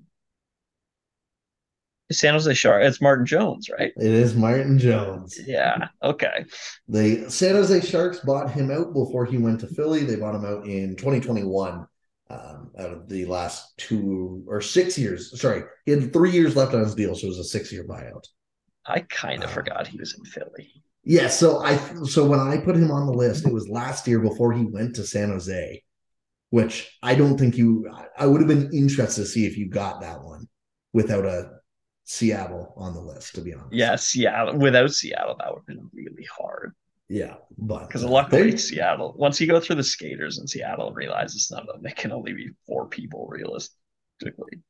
San Jose Shark. It's Martin Jones, right? It is Martin Jones. Yeah. Okay. The San Jose Sharks bought him out before he went to Philly. They bought him out in 2021. Um, out of the last two or six years, sorry, he had three years left on his deal, so it was a six-year buyout. I kind of Uh, forgot he was in Philly. Yeah, so I so when I put him on the list, it was last year before he went to San Jose, which I don't think you. I would have been interested to see if you got that one without a Seattle on the list. To be honest, Yeah, Seattle. Without Seattle, that would have been really hard. yeah, but Because luckily, they- Seattle, once you go through the skaters in Seattle and realize it's none of them, it can only be four people realistically.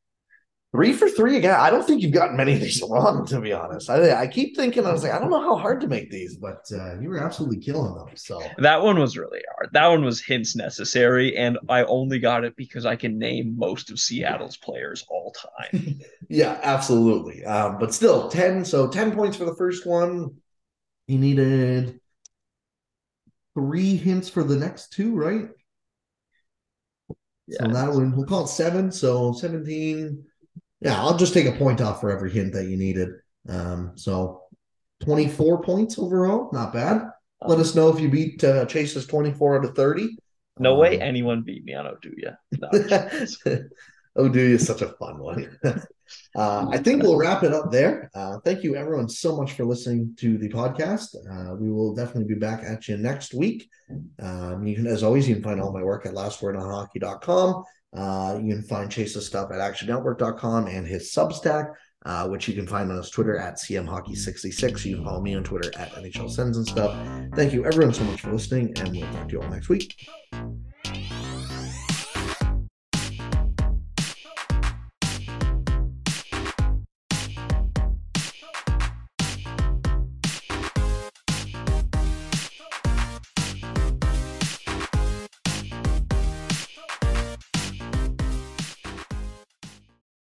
Three for three again. I don't think you've gotten many of these wrong. To be honest, I I keep thinking I was like I don't know how hard to make these, but uh, you were absolutely killing them. So That one was really hard. That one was hints necessary, and I only got it because I can name most of Seattle's players all time. Yeah, absolutely. Um, but still, 10. So 10 points for the first one. He needed three hints for the next two, right? So that one, we'll call it seven. So 17. Yeah, I'll just take a point off for every hint that you needed. Um, so 24 points overall. Not bad. Let us know if you beat uh, Chase's 24 out of 30. No way Um, anyone beat me on Oduya. No. oh, do you? Such a fun one. uh, I think we'll wrap it up there. Uh, thank you, everyone, so much for listening to the podcast. Uh, we will definitely be back at you next week. Um, you can, as always, you can find all my work at lastwordonhockey.com. Uh, you can find Chase's stuff at actionnetwork.com and his Substack. Uh, which you can find on his Twitter at CMHockey66. You can follow me on Twitter at NHL Sends and stuff. Thank you, everyone, so much for listening, and we'll talk to you all next week.